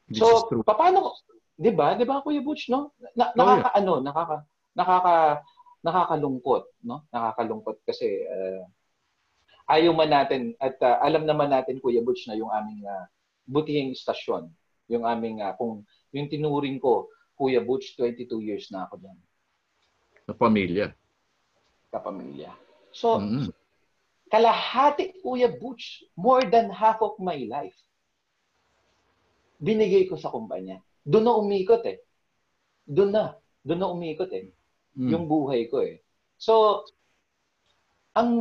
This is So, paano, 'di ba? 'Di ba Kuya Butch, no? Na, nakaka ano, nakaka nakaka nakakalungkot, no? Nakakalungkot kasi uh, ayaw man natin at uh, alam naman natin Kuya Butch na yung aming uh, butihing istasyon, yung aming uh, kung yung tinuring ko Kuya Butch 22 years na ako diyan Sa pamilya. Kapamilya. So, Mm-mm. kalahati Kuya Butch, more than half of my life binigay ko sa kumpanya. Doon na umikot eh. Doon na. Doon na umikot eh. Mm. Yung buhay ko eh. So, ang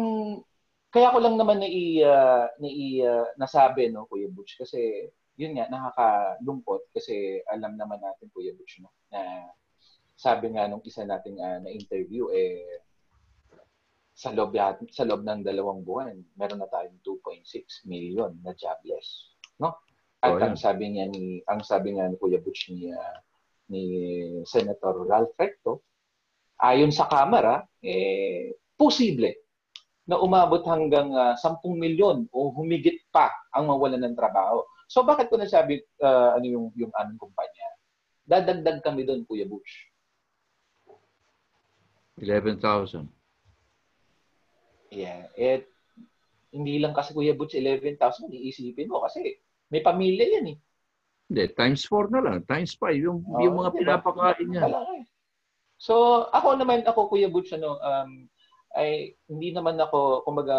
kaya ko lang naman na i, uh, na i uh, nasabi no Kuya Butch kasi yun nga nakakalungkot kasi alam naman natin Kuya Butch no na sabi nga nung isa nating uh, na interview eh sa loob sa loob ng dalawang buwan meron na tayong 2.6 million na jobless no at Oh, ang sabi niya ni ang sabi nga ni Kuya Butch ni ah, ni Senator Ralph Recto ayon sa Kamara eh posible na umabot hanggang ah, 10 milyon o humigit pa ang mawalan ng trabaho. So bakit ko nasabi ah, ano yung yung aming kumpanya? Dadagdag kami doon Kuya Butch. 11,000. Yeah. Eh, hindi lang kasi Kuya Butch 11,000, iisipin mo kasi may pamilya yan eh. Hindi, times 4 na lang. Times 5. Yung, yung mga diba? pinapakain niya. Eh. So, ako naman, ako Kuya Butch, ano, um, ay, hindi naman ako, kumbaga,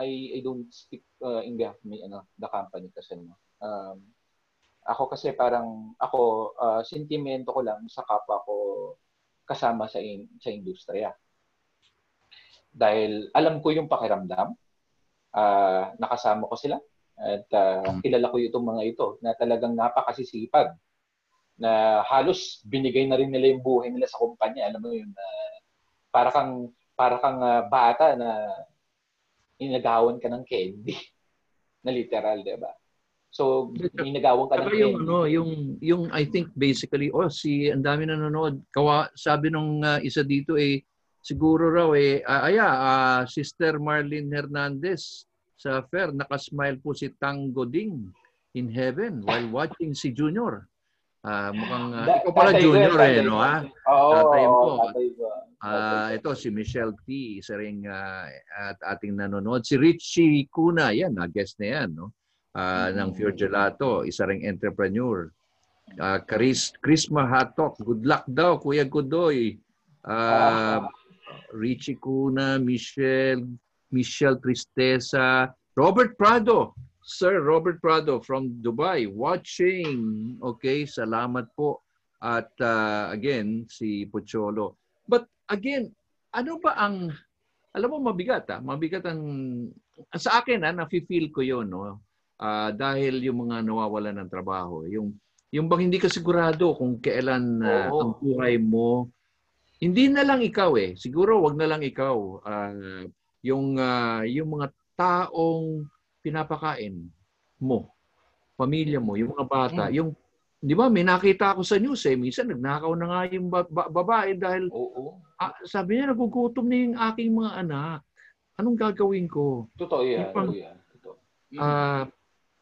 I, I don't speak uh, in behalf of me, ano, the company kasi, no. Um, ako kasi parang, ako, uh, sentimento ko lang sa kapwa ko kasama sa, in, sa industriya. Dahil alam ko yung pakiramdam, uh, nakasama ko sila, at uh, kilala ko itong mga ito na talagang napakasisipag na halos binigay na rin nila yung buhay nila sa kumpanya. Alam mo yun, uh, para kang, para kang uh, bata na inagawan ka ng candy. na literal, di ba? So, inagawan ka ng candy. yung ano, yung yung I think basically oh si ang dami nanonood. Kawa sabi nung uh, isa dito eh siguro raw eh uh, aya uh, Sister Marlene Hernandez sa fair nakasmile po si Tango Ding in heaven while watching si Junior. Ah mukhang uh, ikaw pala tatay Junior yan, eh tatay no ha. Oo, Tatay mo. oo, tatay ko. Ah, ito si Michelle T, isa ring ah, at ating nanonood. Si Richie Kuna, yan, na-guest na yan, no? Ah, ng Pure Gelato, isa ring entrepreneur. Ah, Chris, Chrisma Hatok, good luck daw, Kuya Godoy. Ah, Richie Kuna, Michelle, Michelle Tristeza, Robert Prado, Sir Robert Prado from Dubai, watching. Okay, salamat po. At ah, again, si Pocholo. But again, ano ba ang alam mo mabigat ah, mabigat ang sa akin ah, nafi-feel ko 'yon no. Ah, dahil yung mga nawawalan ng trabaho, yung yung bang hindi ka sigurado kung kailan Oo. ang buhay mo hindi na lang ikaw eh. Siguro wag na lang ikaw. Ah, yung ah, yung mga taong pinapakain mo, pamilya mo, yung mga bata, Mm. yung 'di ba may nakita ako sa news eh, minsan nagnakaw na nga yung ba- ba- babae dahil Oo. Ah, sabi niya, nagugutom na yung aking mga anak. Anong gagawin ko? Totoo yan. Yung pang- yan. Totoo. uh,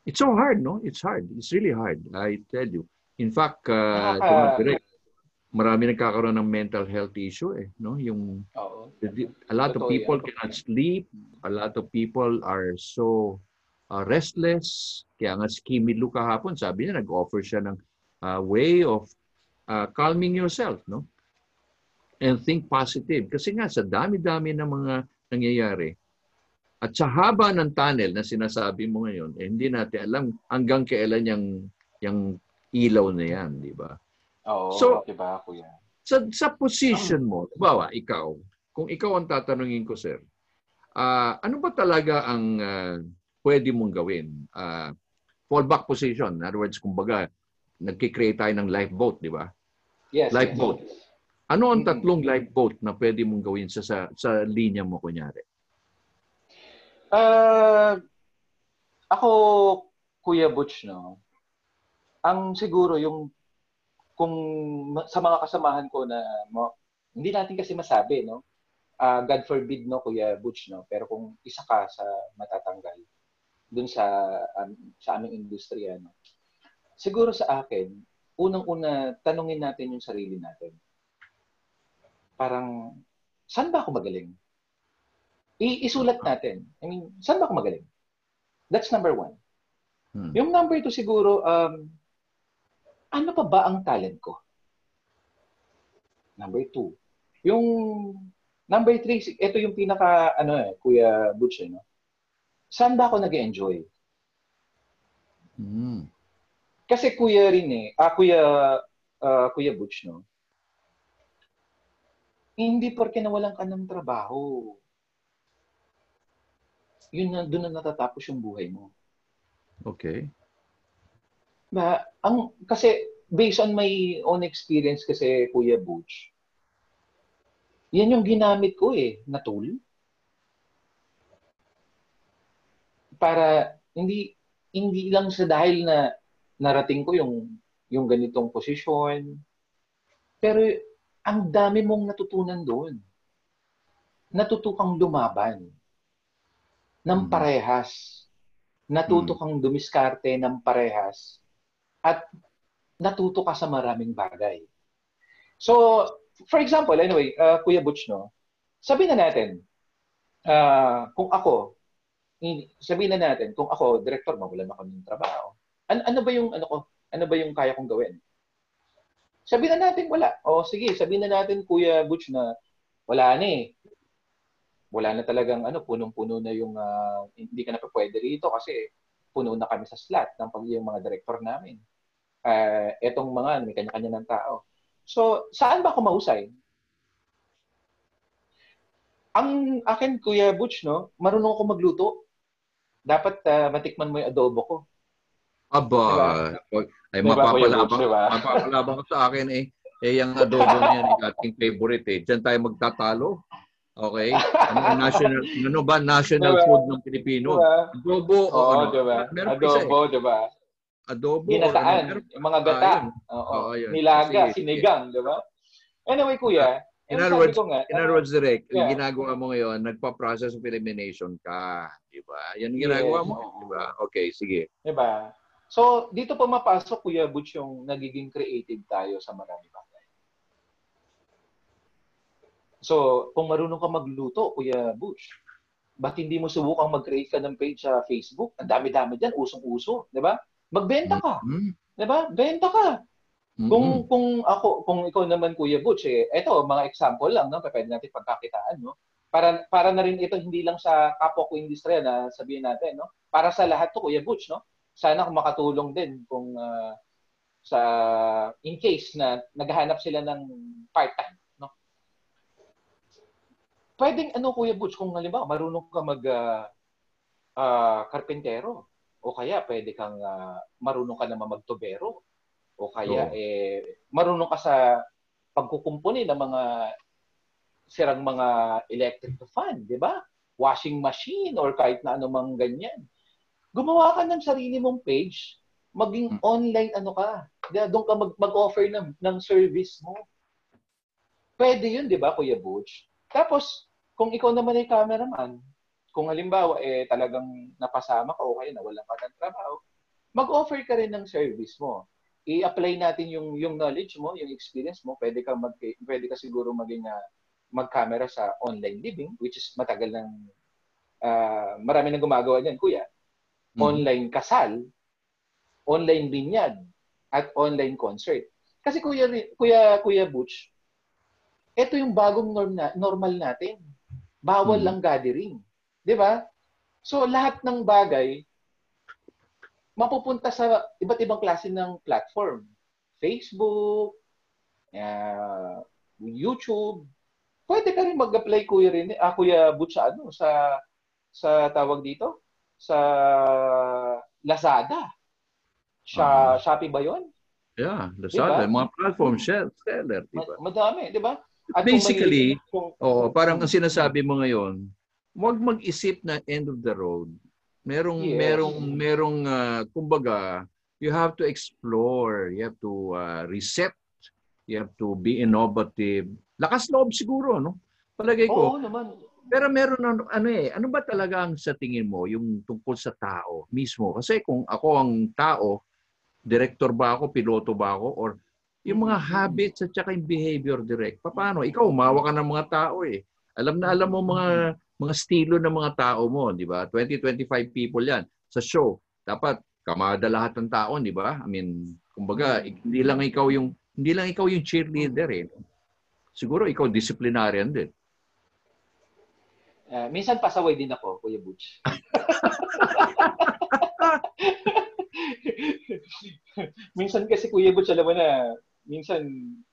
it's so hard, no? It's hard. It's really hard. I tell you. In fact, uh, Nakaka- marami nagkakaroon ng mental health issue eh, no? Yung Oo. a lot Totoo of people yan. cannot sleep, a lot of people are so uh, restless. Kaya nga si Kimi Lu kahapon, sabi niya nag-offer siya ng uh, way of uh, calming yourself, no? And think positive kasi nga sa dami-dami ng mga nangyayari at sa haba ng tunnel na sinasabi mo ngayon, eh, hindi natin alam hanggang kailan yung, yung ilaw na yan, di ba? Oo, so, diba, kuya? Sa, sa position mo, bawa, ikaw, kung ikaw ang tatanungin ko, sir, uh, ano ba talaga ang uh, pwede mong gawin? Uh, fallback position. In other words, kumbaga, nagkikreate tayo ng lifeboat, di ba? Yes. Lifeboat. Yes. Ano ang tatlong lifeboat na pwede mong gawin sa, sa, sa linya mo, kunyari? Uh, ako, Kuya Butch, no? Ang siguro yung kung sa mga kasamahan ko na mo, hindi natin kasi masabi, no? Uh, God forbid, no, Kuya Butch, no? Pero kung isa ka sa matatanggal dun sa um, sa aming industriya, no? Siguro sa akin, unang-una, tanungin natin yung sarili natin. Parang, saan ba ako magaling? I- isulat natin. I mean, saan ba ako magaling? That's number one. Hmm. Yung number two siguro, um, ano pa ba ang talent ko? Number two. Yung number three, ito yung pinaka, ano eh, Kuya Butch, eh, no? Saan ba ako nag enjoy Mm. Kasi Kuya rin eh, ah, Kuya, uh, Kuya Butch, no? Hindi porke nawalan ka ng trabaho. Yun na, doon na natatapos yung buhay mo. Okay. Ba, ang kasi based on my own experience kasi Kuya Butch, yan yung ginamit ko eh, na tool. Para hindi hindi lang sa dahil na narating ko yung yung ganitong posisyon. Pero ang dami mong natutunan doon. Natutukang lumaban ng mm. parehas. Natuto mm. kang dumiskarte ng parehas at natuto ka sa maraming bagay. So, for example, anyway, uh, Kuya Butch, no, sabihin na natin, uh, kung ako, sabihin na natin, kung ako, director, mawalan ako ng trabaho. An ano ba yung, ano ko, ano ba yung kaya kong gawin? Sabihin na natin, wala. O sige, sabihin na natin, Kuya Butch, na wala na eh. Wala na talagang, ano, punong-puno na yung, uh, hindi ka na pa pwede rito kasi puno na kami sa slot ng pag yung mga director namin. Uh, etong mga may kanya-kanya ng tao. So, saan ba ako mahusay? Ang akin, Kuya Butch, no, marunong ako magluto. Dapat uh, matikman mo yung adobo ko. Aba, diba? ay diba, mapapalabang, diba? mapapalabang sa akin eh. Eh, yung adobo niya ni ating favorite eh. Diyan tayo magtatalo. Okay? Ano national ano ba national diba? food ng Pilipino? Diba? Adobo o oh, ano? Diba? Meron adobo, eh. diba? Adobo. Ginataan, ano, yung mga gata. Ah, Oo. Oh, oh, Nilaga, Kasi, sinigang, di ba? Anyway, kuya, In other words, nga, in other words, direct, yeah. yung ginagawa mo ngayon, nagpa-process of elimination ka, di ba? Yan ang ginagawa yes. mo, di ba? Okay, sige. Di ba? So, dito po mapasok, Kuya Butch, yung nagiging creative tayo sa marami ba? So, kung marunong ka magluto, Kuya Bush, ba't hindi mo subukang mag-create ka ng page sa Facebook? Ang dami-dami dyan, usong-uso, di ba? Magbenta ka. Mm-hmm. Di ba? Benta ka. Mm-hmm. Kung kung ako, kung ikaw naman Kuya Butch, eh, eto, mga example lang, no? Pwede natin pagkakitaan, no? Para, para na rin ito hindi lang sa kapwa ko industriya na sabihin natin, no? Para sa lahat to, Kuya Butch, no? Sana kung makatulong din kung uh, sa in case na naghahanap sila ng part-time pwedeng ano Kuya Butch, kung halimbawa marunong ka mag uh, uh, karpentero o kaya pwede kang uh, marunong ka naman magtubero o kaya oh. eh marunong ka sa pagkukumpuni ng mga sirang mga electric fan, di ba? Washing machine or kahit na anumang ganyan. Gumawa ka ng sarili mong page, maging hmm. online ano ka. Doon ka mag- mag-offer ng, ng service mo. Pwede yun, di ba, Kuya Butch? Tapos, kung ikaw naman ay cameraman, kung halimbawa eh talagang napasama ka o kaya nawalan ka ng trabaho, mag-offer ka rin ng service mo. I-apply natin yung yung knowledge mo, yung experience mo. Pwede ka mag pwede ka siguro maging uh, mag-camera sa online living which is matagal nang uh, marami nang gumagawa niyan, kuya. Mm-hmm. Online kasal, online binyag, at online concert. Kasi kuya kuya kuya Butch, ito yung bagong norm na, normal natin. Bawal hmm. lang gathering. 'Di ba? So lahat ng bagay mapupunta sa iba't ibang klase ng platform. Facebook, uh, YouTube. Pwede ka rin mag-apply kuya rin, ah, kuya Butch, sa ano, sa sa tawag dito? Sa Lazada. Sa uh, Shopee ba 'yon? Yeah, Lazada, diba? mga platform seller, di ba? Madami, di ba? At Basically, kung, oh, parang ang sinasabi mo ngayon, huwag mag-isip na end of the road. Merong yes. merong merong uh, kumbaga, you have to explore, you have to uh, reset, you have to be innovative. Lakas loob siguro, no? Palagay ko. Oo naman. Pero meron ano, ano eh, ano ba talaga ang sa tingin mo yung tungkol sa tao mismo? Kasi kung ako ang tao, director ba ako, piloto ba ako, or yung mga habits at saka yung behavior direct. Paano? Ikaw, umawa ka ng mga tao eh. Alam na alam mo mga mga estilo ng mga tao mo, di ba? 20-25 people yan sa show. Dapat kamada lahat ng tao, di ba? I mean, kumbaga, hindi lang ikaw yung hindi lang ikaw yung cheerleader eh. Siguro ikaw disciplinarian din. Uh, minsan pasaway din ako, Kuya Butch. minsan kasi Kuya Butch, alam mo na, minsan,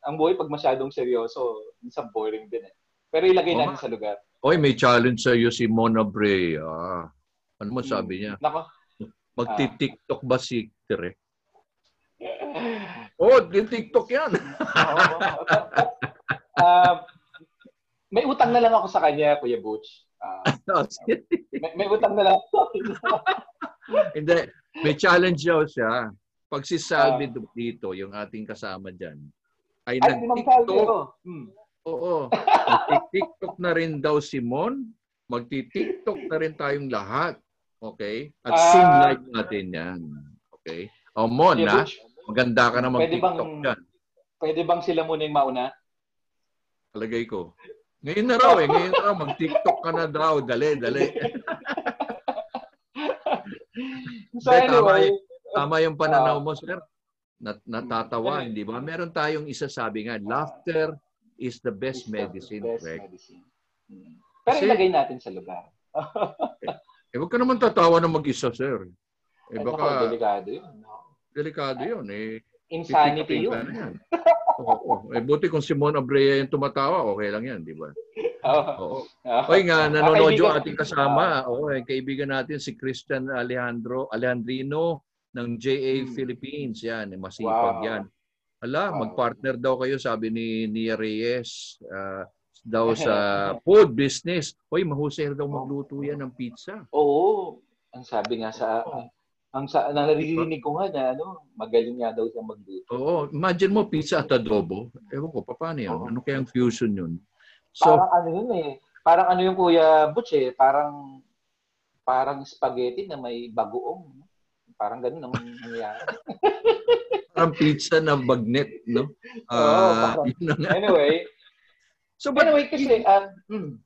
ang buhay pag masyadong seryoso, minsan boring din eh. Pero ilagay oh, natin sa lugar. Oy, may challenge sa iyo si Mona Brea. Ah. Ano mo sabi niya? Nako. Magti-TikTok ba si Tere? oh, TikTok yan. uh, may utang na lang ako sa kanya, Kuya Butch. Uh, may, may utang na lang Hindi. May challenge daw siya. Pag si Salvi uh, dito, yung ating kasama dyan, ay, ay nag-TikTok. Hmm. Oo. Mag-TikTok na rin daw si Mon. Magti-TikTok na rin tayong lahat. Okay? At uh, sim like natin yan. Okay? O Mon, yeah, Maganda ka na mag-TikTok dyan. Pwede bang sila muna yung mauna? Palagay ko. Ngayon na raw eh. Ngayon na raw. Mag-TikTok ka na daw. Dali, dali. so anyway, Tama yung pananaw mo, sir. Nat natatawa, hindi ba? Meron tayong isa sabi nga, laughter is the best is medicine. The best correct? medicine. Hmm. Pero Kasi, ilagay natin sa lugar. eh, huwag ka naman tatawa na mag-isa, sir. Eh, baka... Ay, delikado yun. No? Delikado yun. Eh, Insanity yun. yan. Oo, oh, Eh, buti kung Simon Abrea yung tumatawa, okay lang yan, di ba? Oo. Oh. Oy nga, nanonood yung ating kasama. Oo, eh, kaibigan natin si Christian Alejandro, Alejandrino ng JA hmm. Philippines. Yan, eh, masipag wow. yan. Ala, wow. mag-partner daw kayo, sabi ni Nia Reyes. Uh, daw sa food business. Hoy, mahusay daw magluto yan ng pizza. Oo. Ang sabi nga sa ang sa naririnig ko nga na ano, magaling nga daw siya magluto. Oo, imagine mo pizza at adobo. Ewan ko, paano yan? Ano kayang fusion yun? So, parang ano yun eh. Parang ano yung Kuya Butch eh. Parang parang spaghetti na may bagoong. Parang ganun ang nangyayari. parang pizza na bagnet, no? Uh, oh, anyway. So, but, anyway, kasi, uh, hmm.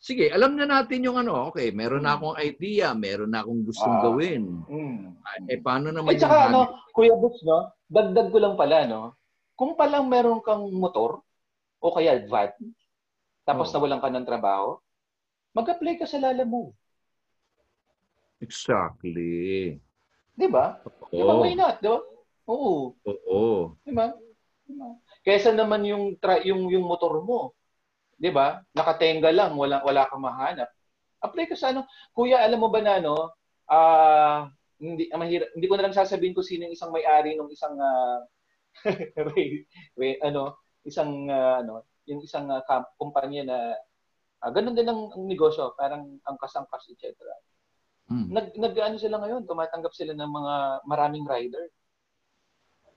Sige, alam na natin yung ano, okay, meron na akong idea, meron na akong gustong uh, gawin. Mm. Eh, paano naman At saka, ano, Kuya Boots, no? Dagdag ko lang pala, no? Kung palang meron kang motor, o kaya van, tapos oh. nawalan ka ng trabaho, mag-apply ka sa Lala Move. Exactly. Di ba? Oo. Di ba, why not? Di ba? Oo. Oo. Di ba? Kaysa naman yung, tra- yung, yung motor mo, di ba? Nakatenga lang, wala, wala kang mahanap. Apply ka sa ano. Kuya, alam mo ba na, no? Ah, uh, hindi, mahirap, hindi ko na lang sasabihin ko sino yung isang may-ari ng isang uh, ray, ray, ano, isang uh, ano, yung isang uh, kumpanya na uh, ganun din ang, ang negosyo, parang angkas-angkas, etc. Hmm. Nag, nag ano sila ngayon, tumatanggap sila ng mga maraming rider.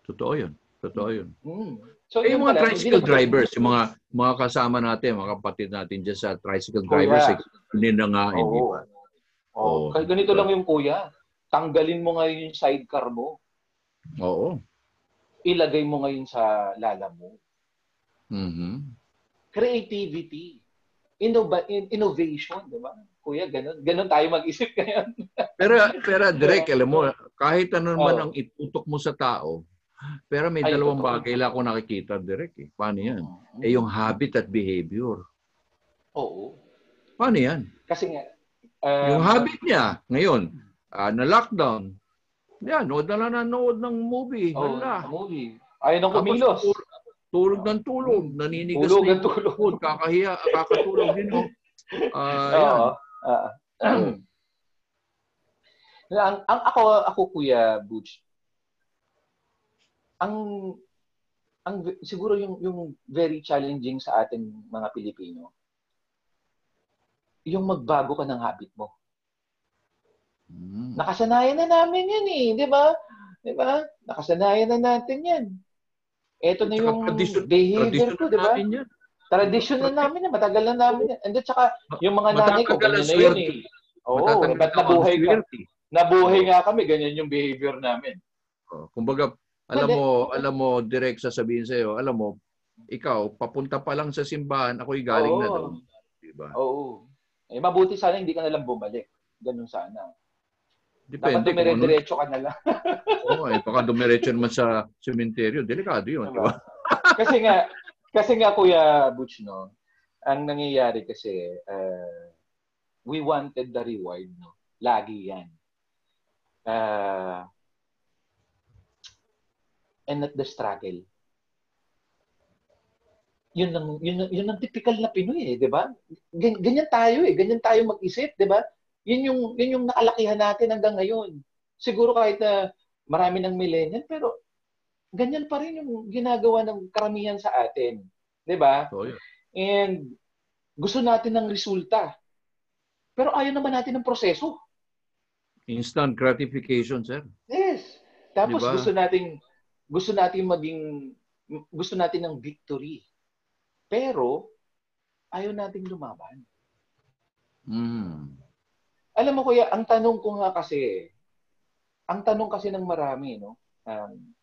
Totoo 'yun. Totoo 'yun. Mm. So, eh, yung mga pala, tricycle drivers, yung mga mga kasama natin, mga kapatid natin diyan sa tricycle drivers, oh, yeah. hindi na nga, oh. hindi ba? Oh, Oo. ganito lang yung kuya. Tanggalin mo ngayon yung sidecar mo. Oo. Ilagay mo ngayon sa lala mo. Mhm. Creativity. Innova- in- innovation, di ba? Kuya, ganun. Ganun tayo mag-isip ngayon. Pero, pero direct, alam mo, kahit ano naman Oo. ang itutok mo sa tao, pero may Ay, dalawang totoo. bagay lang ako nakikita direct eh. Paano yan? Eh yung habit at behavior. Oo. Paano yan? Kasi nga, um, yung habit niya, ngayon, ah, na lockdown, yan, nood na lang nanood ng movie. oh, Hala. movie. Ayaw nang Tapos kumilos. tulog, tulog ng tulog. Naninigas Tulog ng tulog. Kakahiya, kakatulog din. Oh. Ah, yan. Oo. Ah. ang, ang ako ako kuya Butch. Ang ang siguro yung yung very challenging sa atin mga Pilipino. Yung magbago ka ng habit mo. Mm. Nakasanayan na namin yan eh, di ba? Di ba? Nakasanayan na natin yan. Ito na yung tradition- behavior Tradition ko, di ba? Tradition na namin na, matagal na namin yan. And then, tsaka, yung mga nanay ko, ganyan na yun eh. Oo, Matatagal ba't nabuhay ka? Nabuhay nga kami, ganyan yung behavior namin. Oh, Kumbaga, alam mo, alam mo, direct sasabihin sa'yo, alam mo, ikaw, papunta pa lang sa simbahan, ako'y galing na Oo. doon. Diba? Oo. Eh, mabuti sana hindi ka na lang bumalik. Ganun sana. Dapat Depende kung ano. dumire-diretso ka na lang. Oo, eh, baka dumiretso naman sa sementeryo. Delikado yun, di ba? kasi nga, kasi nga Kuya Butch, no, ang nangyayari kasi, uh, we wanted the reward, no? Lagi yan. Uh, and not the struggle. Yun lang, yun, yun ang typical na Pinoy eh, di ba? Gan- Ganyan tayo eh, ganyan tayo mag-isip, di ba? Yun yung, yun yung nakalakihan natin hanggang ngayon. Siguro kahit na marami ng millennial, pero ganyan pa rin yung ginagawa ng karamihan sa atin. Di ba? So, yun. And gusto natin ng resulta. Pero ayaw naman natin ng proseso. Instant gratification, sir. Yes. Tapos Diba? gusto nating gusto nating maging gusto natin ng victory. Pero ayaw nating lumaban. Mm. Alam mo kuya, ang tanong ko nga kasi ang tanong kasi ng marami, no? Um,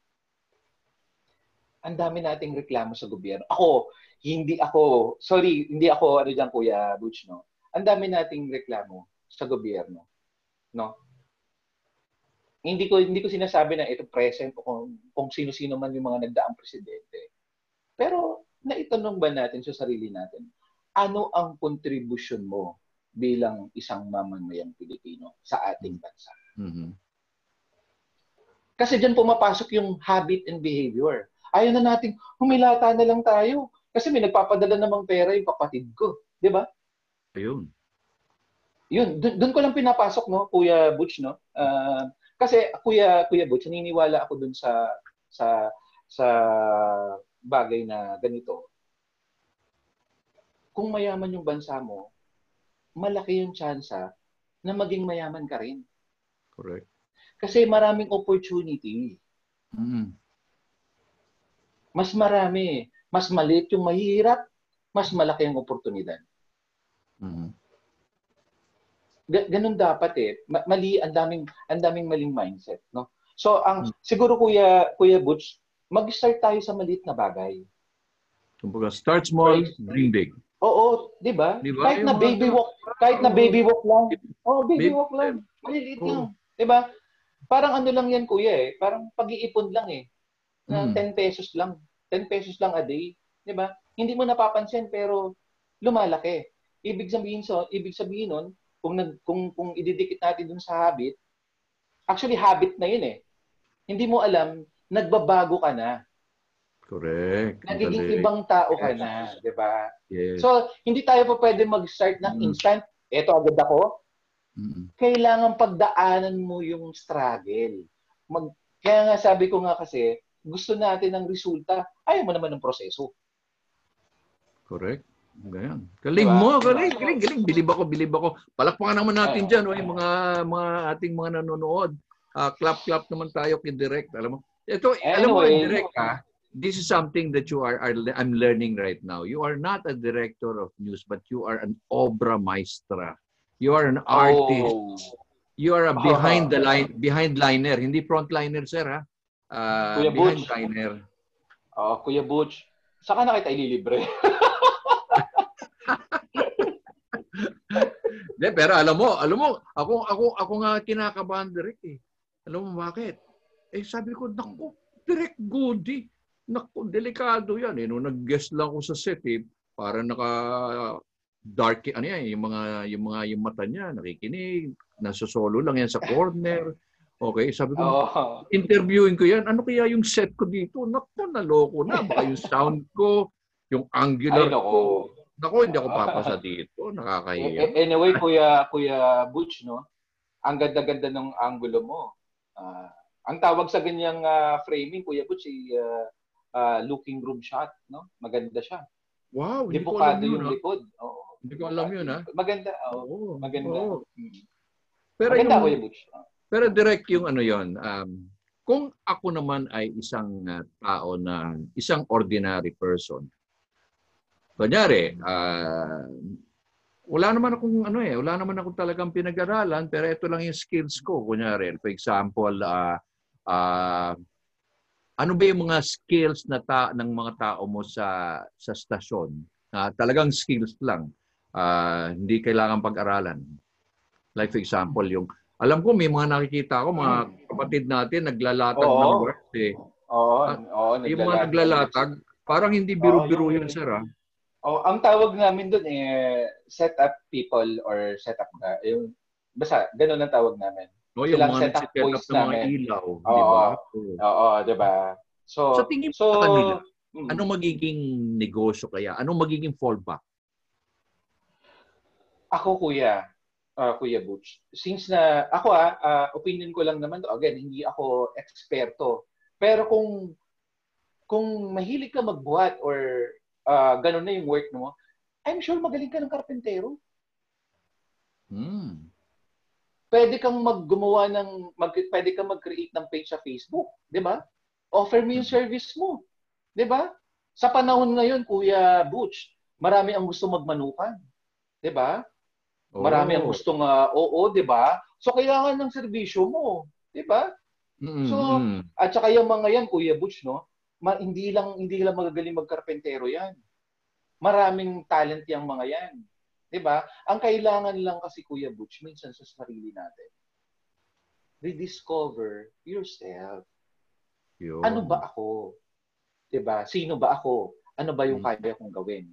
ang dami nating reklamo sa gobyerno. Ako, hindi ako, sorry, hindi ako ano diyan kuya Butch, no? Ang dami nating reklamo sa gobyerno, no? Hindi ko hindi ko sinasabi na ito present o kung, kung sino-sino man yung mga nagdaang presidente. Pero naitanong ba natin sa sarili natin, ano ang contribution mo bilang isang mamamayang Pilipino sa ating bansa? Mhm. Kasi diyan pumapasok yung habit and behavior. Ayaw na nating humilata na lang tayo. Kasi may nagpapadala namang pera yung kapatid ko. Di ba? Ayun. Yun, dun, dun ko lang pinapasok, no, Kuya Butch, no? Ah, kasi, Kuya, Kuya Butch, naniniwala ako dun sa, sa, sa bagay na ganito. Kung mayaman yung bansa mo, malaki yung tsansa na maging mayaman ka rin. Correct. Kasi maraming opportunity. Mm. Mas marami. Mas maliit yung mahirap, mas malaki ang oportunidad. Mhm. Ga- ganun dapat eh. Ma- Mali, ang daming, ang daming maling mindset, no? So, ang, siguro Kuya, Kuya Butch, mag-start tayo sa maliit na bagay. Kumbaga, start small, dream big. Oo, di ba? Di ba? Kahit na baby walk, kahit na baby walk lang. Oh, baby Baby walk lang. Maliliit Oo. lang. Di ba? Parang ano lang yan, kuya eh. Parang pag-iipon lang eh. Na Mm. 10 pesos lang. 10 pesos lang a day. Di ba? Hindi mo napapansin pero lumalaki. Ibig sabihin so, ibig sabihin nun, kung nag, kung kung ididikit natin dun sa habit, actually habit na yun eh. Hindi mo alam, nagbabago ka na. Correct. Nagiging galing. ibang tao ka na, 'di ba? Yes. So, hindi tayo pa pwede mag-start ng Mm. instant. Eto agad ako. Mm. Kailangan pagdaanan mo yung struggle. Mag, kaya nga sabi ko nga kasi, gusto natin ng resulta. Ayaw mo naman ng proseso. Correct. Ganyan. Galing Diba? mo, galing, galing, galing. Bilib ako, bilib ako. Palakpakan naman natin Ay, dyan, oh, yung mga, mga ating mga nanonood. Ah, clap, clap naman tayo kay Direct. Alam mo, ito, alam mo, Anyway. Direct, ah, this is something that you are, are, I'm learning right now. You are not a director of news, but you are an obra maestra. You are an artist. Oh. You are a Oh. behind the line, behind liner, hindi front liner, sir, ha? Ah, Kuya Butch. liner. Oh, Kuya Butch, saka na kita ililibre. Hindi, pero alam mo, alam mo, ako, ako, ako nga kinakabahan direct eh. Alam mo bakit? Eh sabi ko, naku, direct goodie. Naku, delikado yan eh. Nung nag-guest lang ako sa set eh, para naka dark ano yan, yung mga yung mga yung mata niya nakikinig, nasa solo lang yan sa corner. Okay, sabi ko, Oo. interviewing ko yan. Ano kaya yung set ko dito? Naku, naloko na. Baka yung sound ko, yung angular Ay, nako. ko. Naku, hindi ako papasa dito. Eh, Nakakahiya. eh, Anyway, Kuya Kuya Butch, no? Ang ganda-ganda ng angulo mo. Ah, ang tawag sa ganyang ah, framing, Kuya Butch, ay ah, ah, looking room shot, no? Maganda siya. Wow, hindi ko alam yun. yung ah. likod. Oo. Hindi ko alam yun, ha? Maganda. oo. Oo. Maganda. oo. Mm. Pero Maganda, yung, Kuya Butch. Pero direct yung ano yon. Um, kung ako naman ay isang uh, tao na isang ordinary person. Kunyari, ah, wala naman akong ano eh, wala naman akong talagang pinag-aralan, pero ito lang yung skills ko. Kunyari, for example, ah ah, ano ba yung mga skills na ta ng mga tao mo sa sa stasyon? na talagang skills lang. Ah, hindi kailangan pag-aralan. Like for example, yung alam ko may mga nakikita ko mga kapatid natin naglalatag Oo. ng words eh. Oo, Ah, oo. Yung mga naglalatag, parang hindi biro-biro Oo, yun, sir. Ah. Oh, ang tawag namin doon eh set up people or set up na yung basta ganun ang tawag namin. No, yung Silang mga setup nagsiset up points ng mga ilaw, Oo. di ba? Oo. Oo, 'di ba? So Sa tingin so kanila, mm, anong magiging negosyo kaya? Anong magiging fallback? ako kuya, ah, Kuya Butch, since na ako ah, ah, opinion ko lang naman to, again, hindi ako eksperto. Pero kung kung mahilig ka magbuhat or ah, ganun na yung work mo, I'm sure magaling ka ng karpentero. Hmm. pwede kang maggumawa ng mag, pwede kang mag-create ng page sa Facebook, 'di ba? Offer mo yung service mo, 'di ba? Sa panahon ngayon, Kuya Butch, marami ang gusto magmanukan, 'di ba? Marami ang Oh. gustong ah, oo, 'di ba? So kailangan ng serbisyo mo, 'di ba? Mm, So. At saka yung mga yan, Kuya Butch, no? Ma- hindi lang hindi lang magagaling magkarpentero 'yan. Maraming talent yung mga yan. 'Di ba? Ang kailangan lang kasi Kuya Butch minsan sa sarili natin. Rediscover yourself. Yun. Ano ba ako? 'Di ba? Sino ba ako? Ano ba yung Hmm. kaya kong gawin?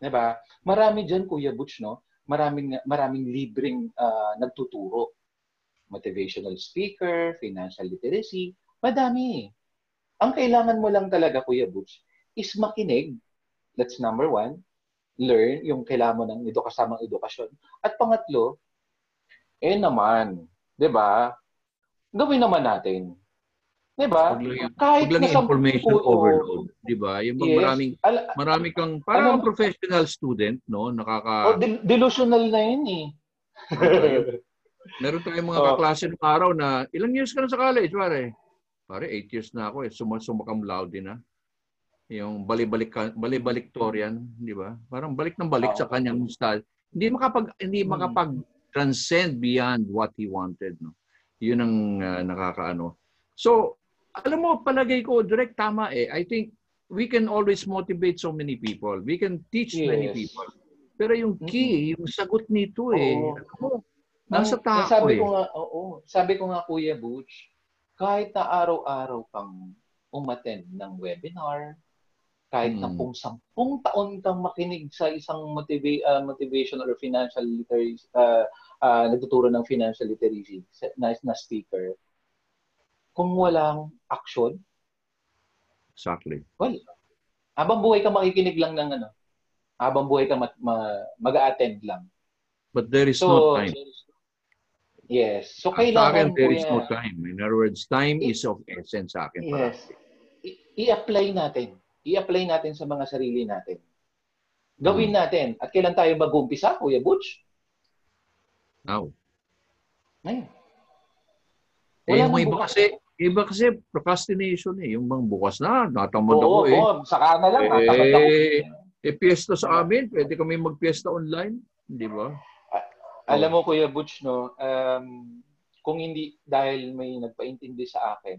'Di ba? Marami diyan Kuya Butch, no? Maraming maraming libreng ah, nagtuturo. Motivational speaker, financial literacy, madami. Ang kailangan mo lang talaga, Kuya Butch, is makinig. That's number one. Learn yung kailangan mo ng edu kasamang edukasyon. At pangatlo, eh naman, 'di ba? Gawin naman natin. 'Di ba? Kahit lang nasa- information Oo. overload, di ba? Yung Yes. maraming marami kang parang Ano- professional student, no? oh, Nakaka del- delusional na yun eh. Meron tayong mga Oh. kaklase ng araw na ilang years ka na sa college, pare? Pare, eight years na ako eh. Sum sumakam laude na. Yung bali-balik ka- bali-baliktorian, di ba? Parang balik ng balik Oo. sa kanyang style. Hindi makapag hindi Hmm. makapag transcend beyond what he wanted, no. Yun ang ah, nakakaano. So, alam mo, palagay ko, direct tama eh. I think we can always motivate so many people. We can teach many Yes. people. Pero yung key, yung sagot nito eh, Oo. mo, nasa Ang- tao sabi eh. ko nga, oo. Sabi ko nga, Kuya Butch, kahit na araw-araw kang umattend ng webinar, kahit na Hmm. kung sampung taon kang makinig sa isang motiva- ah, motivational or financial literacy, uh, nagtuturo ng financial literacy na, na speaker, kung walang action, Exactly. well, habang buhay ka makikinig lang ng ano, habang buhay ka ma- ma- mag-attend lang. But there is So, no time. yes. So, Sa akin, kailangan there Kuya- is no time. In other words, time is of essence sa akin. Yes. I- I-apply natin. I-apply natin sa mga sarili natin. Gawin Hmm. natin. At kailan tayo mag-umpisa, Kuya Butch? Now. Ngayon. Eh, Wala yung nang iba kasi, iba kasi procrastination eh. Yung bang bukas na, natamad Oo, ako eh. oo. Saka na lang. ako. Eh, eh, piyesta sa amin, pwede kami magpiyesta online. Di ba? alam mo Kuya Butch, no, um, kung hindi dahil may nagpaintindi sa akin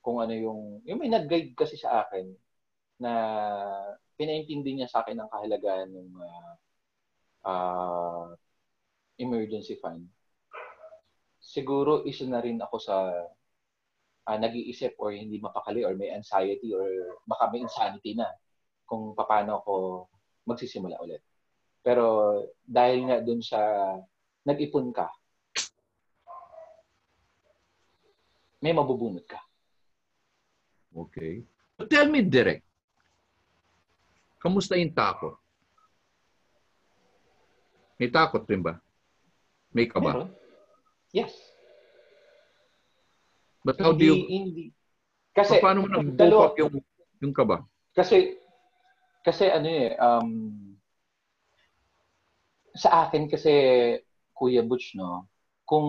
kung ano yung, yung may nag-guide kasi sa akin na pinaintindi niya sa akin ang kahalagahan ng uh, uh, emergency fund. Siguro isa na rin ako sa uh, nag-iisip or hindi mapakali or may anxiety or baka may insanity na kung paano ako magsisimula ulit. Pero dahil nga dun sa nag-ipon ka, may mabubunot ka. Okay. But tell me direct, kamusta yung takot? May takot rin ba? May kaba? Meron? Yes. But how do you... Hindi. Kasi, paano mo nag-cope yung, yung kaba? Kasi, kasi ano eh, um, sa akin kasi, Kuya Butch, no, kung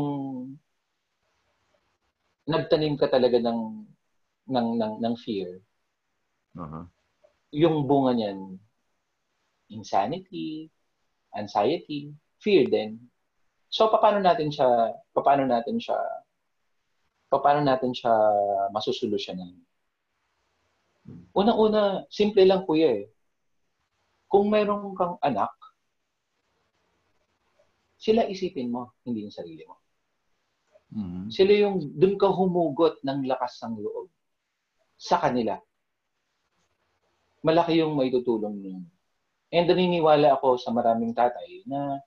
nagtanim ka talaga ng ng ng, ng fear, uh-huh. yung bunga niyan, insanity, anxiety, fear din. So paano natin siya paano natin siya paano natin siya masusolusyonan? Unang-una, simple lang kuya eh. Kung meron kang anak, sila isipin mo, hindi yung sarili mo. Mm-hmm. Sila yung dun ka humugot ng lakas ng loob sa kanila. Malaki yung may tutulong niyo. And naniniwala ako sa maraming tatay na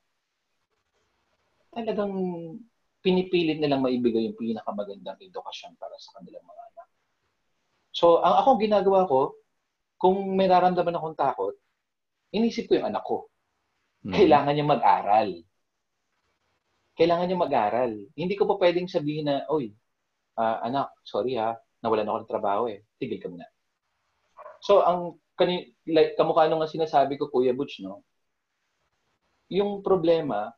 talagang pinipilit nilang maibigay yung pinakamagandang edukasyon para sa kanilang mga anak. So, ang ako ginagawa ko, kung may nararamdaman akong takot, inisip ko yung anak ko. Mm-hmm. Kailangan niya mag-aral kailangan niya mag-aral. Hindi ko pa pwedeng sabihin na, oy, uh, anak, sorry ha, nawalan ako ng trabaho eh. Tigil ka muna. So, ang kani, like, kamukha nung nga sinasabi ko, Kuya Butch, no? Yung problema,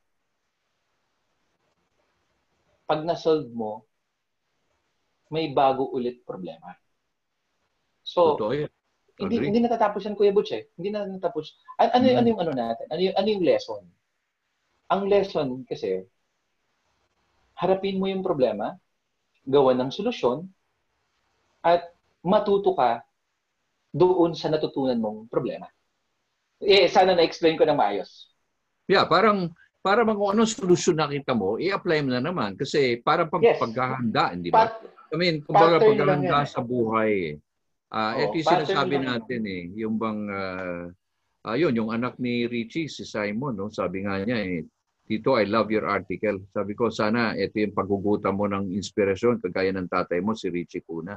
pag na-solve mo, may bago ulit problema. So, Totoo. Hindi, hindi natatapos yan, Kuya Butch eh. Hindi na natatapos. Ano, ano, hmm. ano yung ano natin? Ano yung, ano yung lesson? Ang lesson kasi, harapin mo yung problema, gawa ng solusyon, at matuto ka doon sa natutunan mong problema. Eh, sana na-explain ko ng maayos. Yeah, parang para kung anong solusyon nakita mo, i-apply mo na naman. Kasi para pag yes. paghahanda, hindi ba? Pat, I mean, kumbaga paghahanda sa buhay. Uh, oh, ito yung sinasabi natin eh. Yung bang, uh, uh, yun, yung anak ni Richie, si Simon, no? sabi nga niya eh, Tito, I love your article. Sabi ko, sana ito yung paggugutan mo ng inspirasyon kagaya ng tatay mo, si Richie Kuna.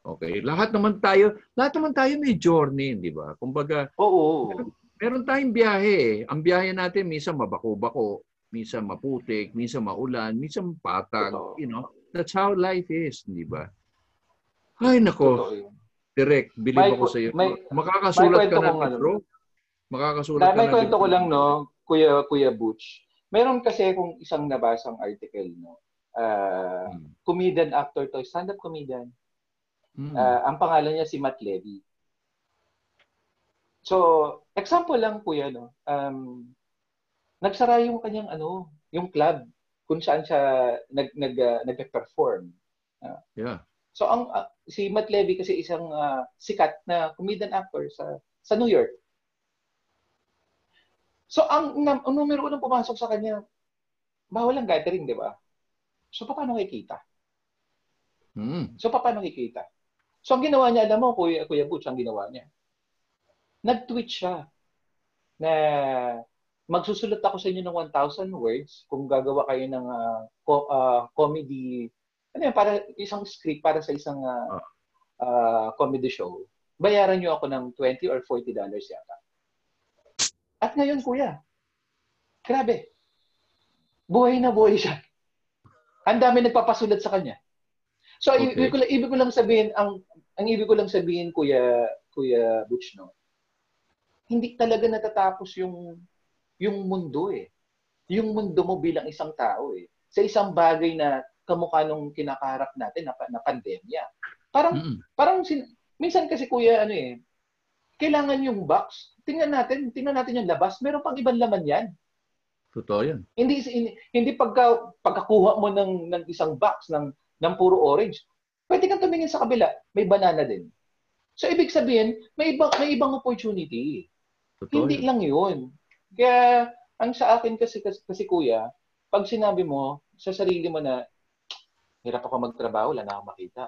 Okay, lahat naman tayo, lahat naman tayo may journey, di ba? Kumbaga, Oo. Meron, meron tayong biyahe. Eh. Ang biyahe natin minsan mabako-bako, minsan maputik, minsan maulan, minsan patag, Totoo. you know. That's how life is, di ba? Ay nako. Direct, believe may, ako sa iyo. May, Makakasulat may ka na, ano, bro. Makakasulat ka na. May kwento ko lang, no, Kuya Kuya Butch Meron kasi kung isang nabasang article, no? Uh, hmm. Comedian actor to, stand-up comedian. Hmm. Uh, ang pangalan niya si Matt Levy. So, example lang po yan, no? Um, nagsara yung kanyang ano, yung club kung saan siya nag nag uh, nagpe-perform. Uh, yeah. So ang uh, si Matt Levy kasi isang uh, sikat na comedian actor sa sa New York. So, ang, ang, ang numero unang pumasok sa kanya, bawal ang gathering, di ba? So, paano kikita? Mm. So, paano kikita? So, ang ginawa niya, alam mo, Kuya, Kuya Butch, ang ginawa niya. Nag-tweet siya na magsusulat ako sa inyo ng 1,000 words kung gagawa kayo ng uh, co- uh, comedy, ano yan, para isang script para sa isang uh, uh, comedy show. Bayaran niyo ako ng 20 or 40 dollars yata. At ngayon, kuya, grabe. Buhay na buhay siya. Ang dami nagpapasulat sa kanya. So, okay. ibig, ko lang, ibig ko lang sabihin, ang, ang ibig ko lang sabihin, Kuya, Kuya Butch, no? Hindi talaga natatapos yung, yung mundo eh. Yung mundo mo bilang isang tao eh. Sa isang bagay na kamukha nung kinakaharap natin na, na pandemya. Parang, mm-hmm. parang sin, minsan kasi kuya, ano eh, kailangan yung box. Tingnan natin, tingnan natin yung labas. Meron pang ibang laman yan. Totoo yan. Hindi hindi, hindi pagka pagkakuha mo ng ng isang box ng ng puro orange, pwede kang tumingin sa kabila, may banana din. So ibig sabihin, may ibang may ibang opportunity. Totoo Hindi lang 'yun. Kaya ang sa akin kasi, kasi kasi kuya, pag sinabi mo sa sarili mo na hirap ako magtrabaho, wala na akong makita.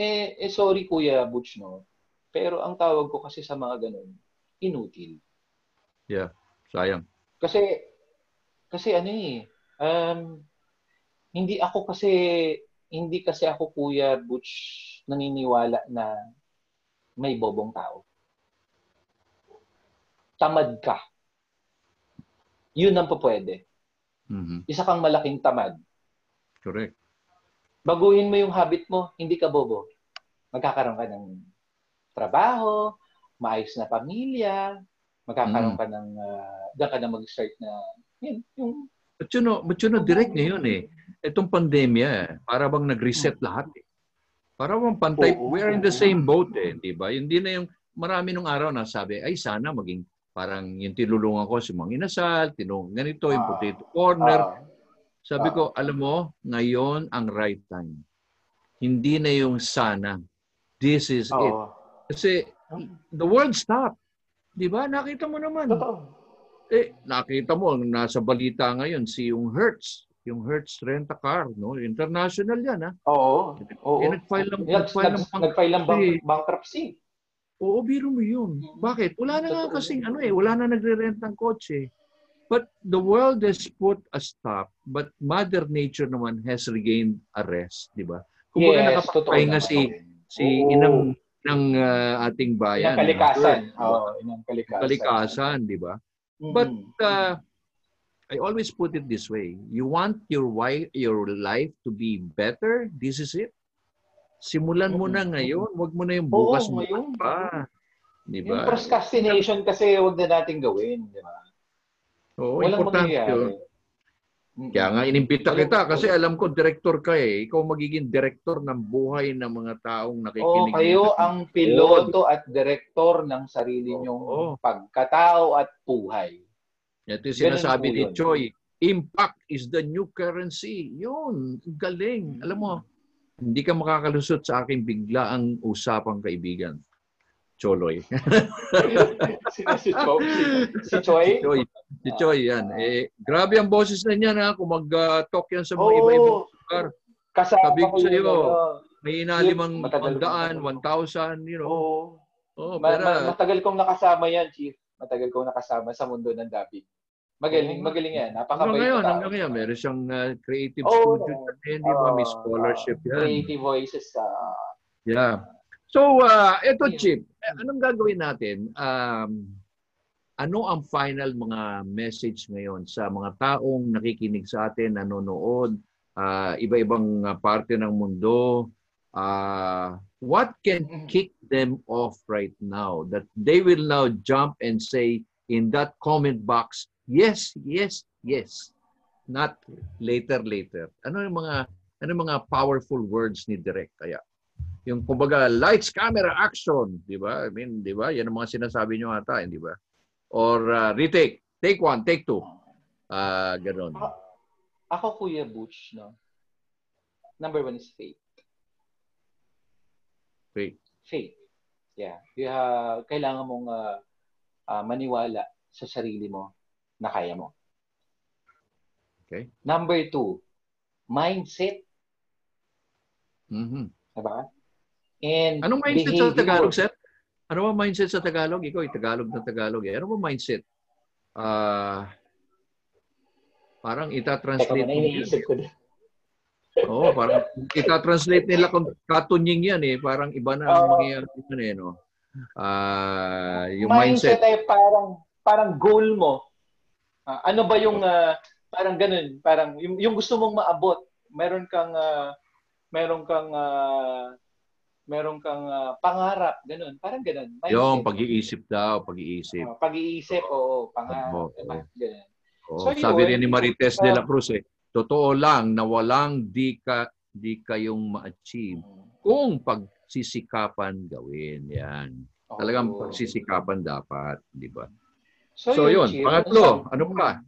Eh, eh sorry kuya Butch no. Pero ang tawag ko kasi sa mga ganun, inutil. Sayang. Kasi, kasi ano eh, um, hindi ako kasi, hindi kasi ako Kuya Butch naniniwala na may bobong tao. Tamad ka. Yun ang pupwede. Mhm. Isa kang malaking tamad. Correct. Baguhin mo yung habit mo, hindi ka bobo. Magkakaroon ka ng trabaho, maayos na pamilya, magkakaroon Mm. ka ng, uh, diyan ka na mag-start na, yun, yung But you know, but you know, direct ngayon eh. Itong pandemya, para bang nag-reset lahat eh. Para bang pantay, Oo, we are in the same boat eh, di ba? Hindi na yung, marami nung araw na sabi, ay sana maging parang yung tinulungan ko si Mang Inasal, tinulungan ganito, yung Ah. potato corner. ah, Sabi Ah. ko, alam mo, ngayon ang right time. Hindi na yung sana. This is it. Kasi the world stopped. Di ba? Nakita mo naman. Totoo. Eh, nakita mo, nasa balita ngayon, si yung Hertz. Yung Hertz rent-a-car. No? International yan, ha? Oo. Oo. Eh, nag-file ng, Nag, nag-file nag, ng nag-file ng bank, bankruptcy. Oo, biro mo yun. Bakit? Wala na nga kasing ano eh, wala na nagre-rent ng kotse. But the world has put a stop, but Mother Nature naman has regained a rest, di ba? Kung yes, naman. si, si Oo. inang ng ah, ating bayan. Inang kalikasan. Oo, inang kalikasan. Kalikasan, di ba? Mhm. But uh, I always put it this way: you want your wife, your life to be better. This is it. Simulan mo na ngayon. Wag mo na yung Oo, bukas mo ngayon. pa. Di yung ba? procrastination kasi huwag na natin gawin. Di ba? Oo, Walang importante yun. Kaya nga inimbita kita kasi alam ko director ka eh. Ikaw magiging director ng buhay ng mga taong Oo, nakikinig. kayo dito. ang piloto at direktor ng sarili Oo. nyong pagkatao at buhay. Ito yung Ganun sinasabi po ni yun. Choi, impact is the new currency. Yun, galing. Alam mo, hindi ka makakalusot sa aking bigla ang usapang kaibigan. Choloy. si, si, Choi, si, Choi? si Choi. Si Choi, yan. Eh, grabe ang boses na niyan ha, kung mag-talk yan sa mga Oo. iba-ibang lugar. Kasama Sabi ko sa'yo, yun, ano. May inalimang daan, matagal. 1,000, you know. Oo. Oh, Ma- ma- matagal kong nakasama yan, Chief. Matagal kong nakasama sa mundo ng David. Magaling, magaling yan. hanggang Napakabait ngayon, na tao. hanggang ngayon, meron siyang uh, creative Oo, studio din, di ba? May Ah, scholarship yan. Creative voices sa... Yeah. So, uh, ito. Chip, eh, anong gagawin natin? Um, ano ang final mga message ngayon sa mga taong nakikinig sa atin, nanonood, uh, iba-ibang uh, parte ng mundo? Uh, what can kick them off right now that they will now jump and say in that comment box, yes, yes, yes. Not later, later. Ano yung mga ano yung mga powerful words ni Direk kaya? Yung kumbaga lights, camera, action, di ba? I mean, di ba? Yan ang mga sinasabi nyo ata, di ba? Or uh, retake, take one, take two. Ah, ganun. Ako, ako, Kuya Butch, no? Number one is faith. Wait. Faith. Yeah. Kaya kailangan mong ah, ah, maniwala sa sarili mo na kaya mo. Okay. Number two, mindset. Mhm. Diba? And Anong mindset sa behavior. Tagalog, sir? Ano ba mindset sa Tagalog? Ikaw, Tagalog na Tagalog. Eh. Ano ba mindset? Ah, parang Teka ita-translate ko din. Oo, parang ita-translate nila kung katunying yan eh. Parang iba na ang Oo. mangyayari yun eh, no? Ah, yung mindset, mindset. ay parang parang goal mo. Ah, ano ba yung ah, parang ganun, parang yung, yung gusto mong maabot. Meron kang ah, meron kang ah, meron kang ah, pangarap, ganun. Parang ganun. Mindset. Yung pag-iisip daw, pag-iisip. Ah, pag-iisip, oo, pangarap, diba? oo. Ganun. Oo, So, sabi yun, rin ni Marites uh, de la Cruz eh, totoo lang na walang di ka di kayong ma-achieve kung pagsisikapan gawin. Yan. Talagang pagsisikapan dapat, di ba? So, so yun, Chief, pangatlo, ano pa?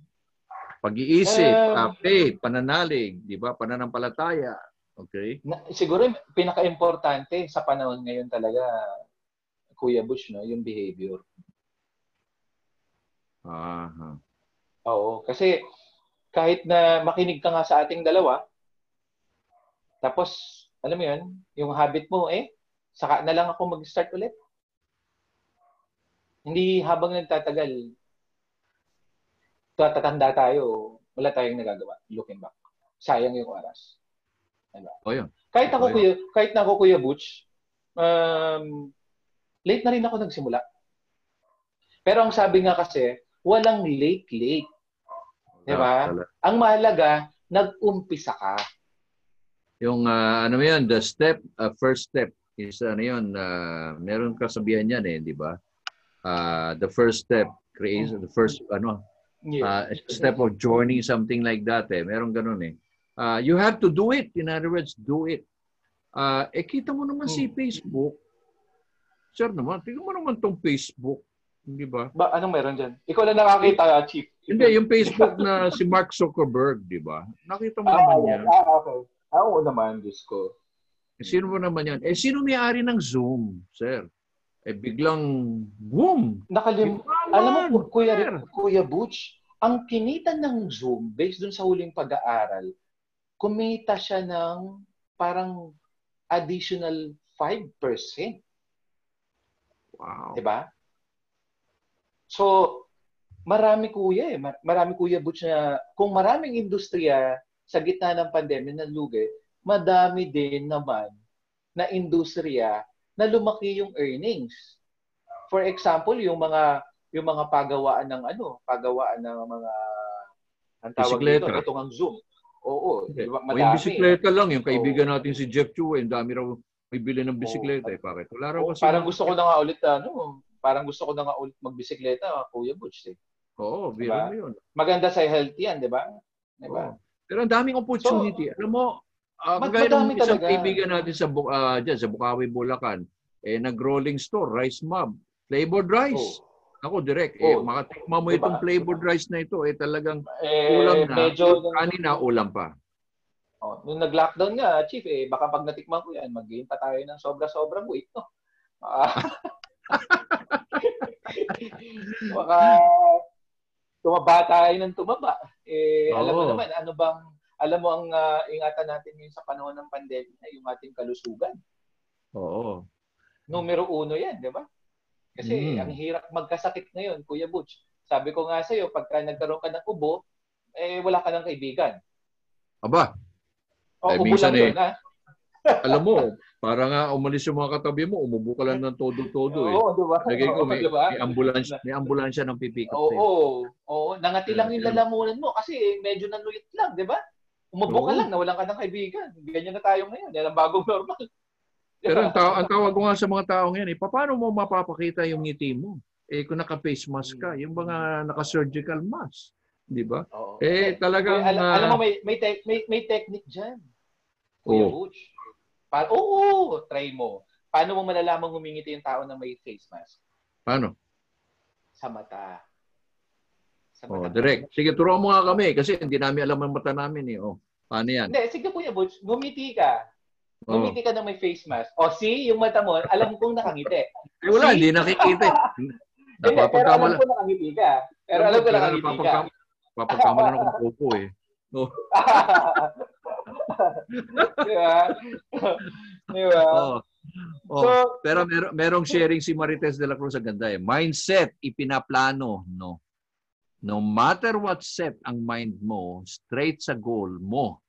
Pag-iisip, um, uh, faith, pananalig, di ba? Pananampalataya. Okay? Na, siguro pinaka-importante sa panahon ngayon talaga, Kuya Bush, no, yung behavior. Aha. Oo, kasi kahit na makinig ka nga sa ating dalawa, tapos, alam mo yun, yung habit mo, eh, saka na lang ako mag-start ulit. Hindi habang nagtatagal, tatatanda tayo, wala tayong nagagawa. Looking back. Sayang yung oras. Diba? O yun. Kahit ako, o, kuya, kahit na ako, Kuya Butch, um, late na rin ako nagsimula. Pero ang sabi nga kasi, walang late-late. Di ba? Ang mahalaga, nag-umpisa ka. Yung uh, ano yun, the step, uh, first step is ano yun, uh, meron kasabihan yan eh, di ba? Uh, the first step creates the first ano uh, step of joining something like that eh. Meron ganun eh. Uh, you have to do it. In other words, do it. Uh, eh kita mo naman si hmm. Facebook. Sir naman, tingnan mo naman tong Facebook. Di ba? Ba, anong meron dyan? Ikaw na nakakita, Chief. Hindi, yung Facebook na si Mark Zuckerberg, di ba? Nakita mo ah, naman yan. Ah, okay. Ah, oo naman, Diyos ko. Eh, sino mo naman yan? Eh, sino may-ari ng Zoom, sir? Eh, biglang, boom! Nakalim... Alam mo, Kuya, Kuya Butch, ang kinita ng Zoom, based dun sa huling pag-aaral, kumita siya ng parang additional 5%. Wow. Diba? So, marami kuya eh. Marami kuya Butch na kung maraming industriya sa gitna ng pandemya ng lugi, madami din naman na industriya na lumaki yung earnings. For example, yung mga yung mga pagawaan ng ano, pagawaan ng mga ang tawag dito, itong ang Zoom. Oo, okay. madami. O yung bisikleta lang, yung kaibigan Oo. natin si Jeff Chu, ang dami raw may bili ng bisikleta Oo. eh. Bakit? Wala raw kasi. Parang gusto ko na nga ulit ano, parang gusto ko na nga ulit magbisikleta, Kuya Butch. Eh. Oo, biro diba? yun. Maganda sa health yan, di ba? Di ba? Pero ang daming opportunity. So, Alam mo, uh, kagaya ng isang talaga. kaibigan natin sa, uh, dyan, sa Bukawi, Bulacan, eh, nag-rolling store, Rice Mob, flavored rice. Oh. Ako, direct. Eh, oh. Eh, makatikma mo diba? itong flavored rice na ito, eh talagang eh, ulam na. Medyo, kanina, ulam pa. Oh, nung nag-lockdown nga, Chief, eh, baka pag natikman ko yan, mag pa tayo ng sobra-sobrang weight, no? Uh, Baka tumaba tayo ng tumaba. Eh, Oo. alam mo naman, ano bang, alam mo ang uh, ingatan natin ngayon sa panahon ng pandemya, yung ating kalusugan. Oo. Numero uno yan, di ba? Kasi mm. ang hirap magkasakit ngayon, Kuya Butch. Sabi ko nga sa'yo, pagka nagkaroon ka ng ubo, eh wala ka ng kaibigan. Aba. O, eh, ubo lang eh, yun, alam mo, para nga umalis yung mga katabi mo, umubo ka lang ng todo-todo eh. Oo, di ba? Lagay ko, may, diba? may ambulansya, may ambulansya ng pipick up. Oo, oo, oo. Nangati lang yung lalamunan mo kasi medyo nanuyot lang, di ba? Umubo ka lang, nawalan ka ng kaibigan. Ganyan na tayo ngayon. Yan ang bagong normal. Pero ang, taw- ang tawag ko nga sa mga taong yan, eh, paano mo mapapakita yung ngiti mo? Eh, kung naka-face mask ka, yung mga naka-surgical mask, di ba? Eh, talagang... Al- alam mo, may, may, te- may, may technique dyan. Kuya oh. Butch Pa- Oo, try mo. Paano mo malalaman humingiti yung tao na may face mask? Paano? Sa mata. Sa mata. Oh, direct. Sige, turuan mo nga kami kasi hindi namin alam ang mata namin eh. Oh, paano yan? Hindi, sige Kuya Butch, gumiti ka. Oh. Gumiti ka na may face mask. O, see, yung mata mo, alam kong nakangiti. Eh, wala, hindi nakikita. pero alam ko nakangiti ka. Pero alam ko nakangiti ka. Papagkamalan ako ng popo eh. Oh. Di ba? Di ba? Oh. Oh, so, pero mer merong sharing si Marites de la Cruz ang ganda eh. Mindset, ipinaplano, no? No matter what set ang mind mo, straight sa goal mo.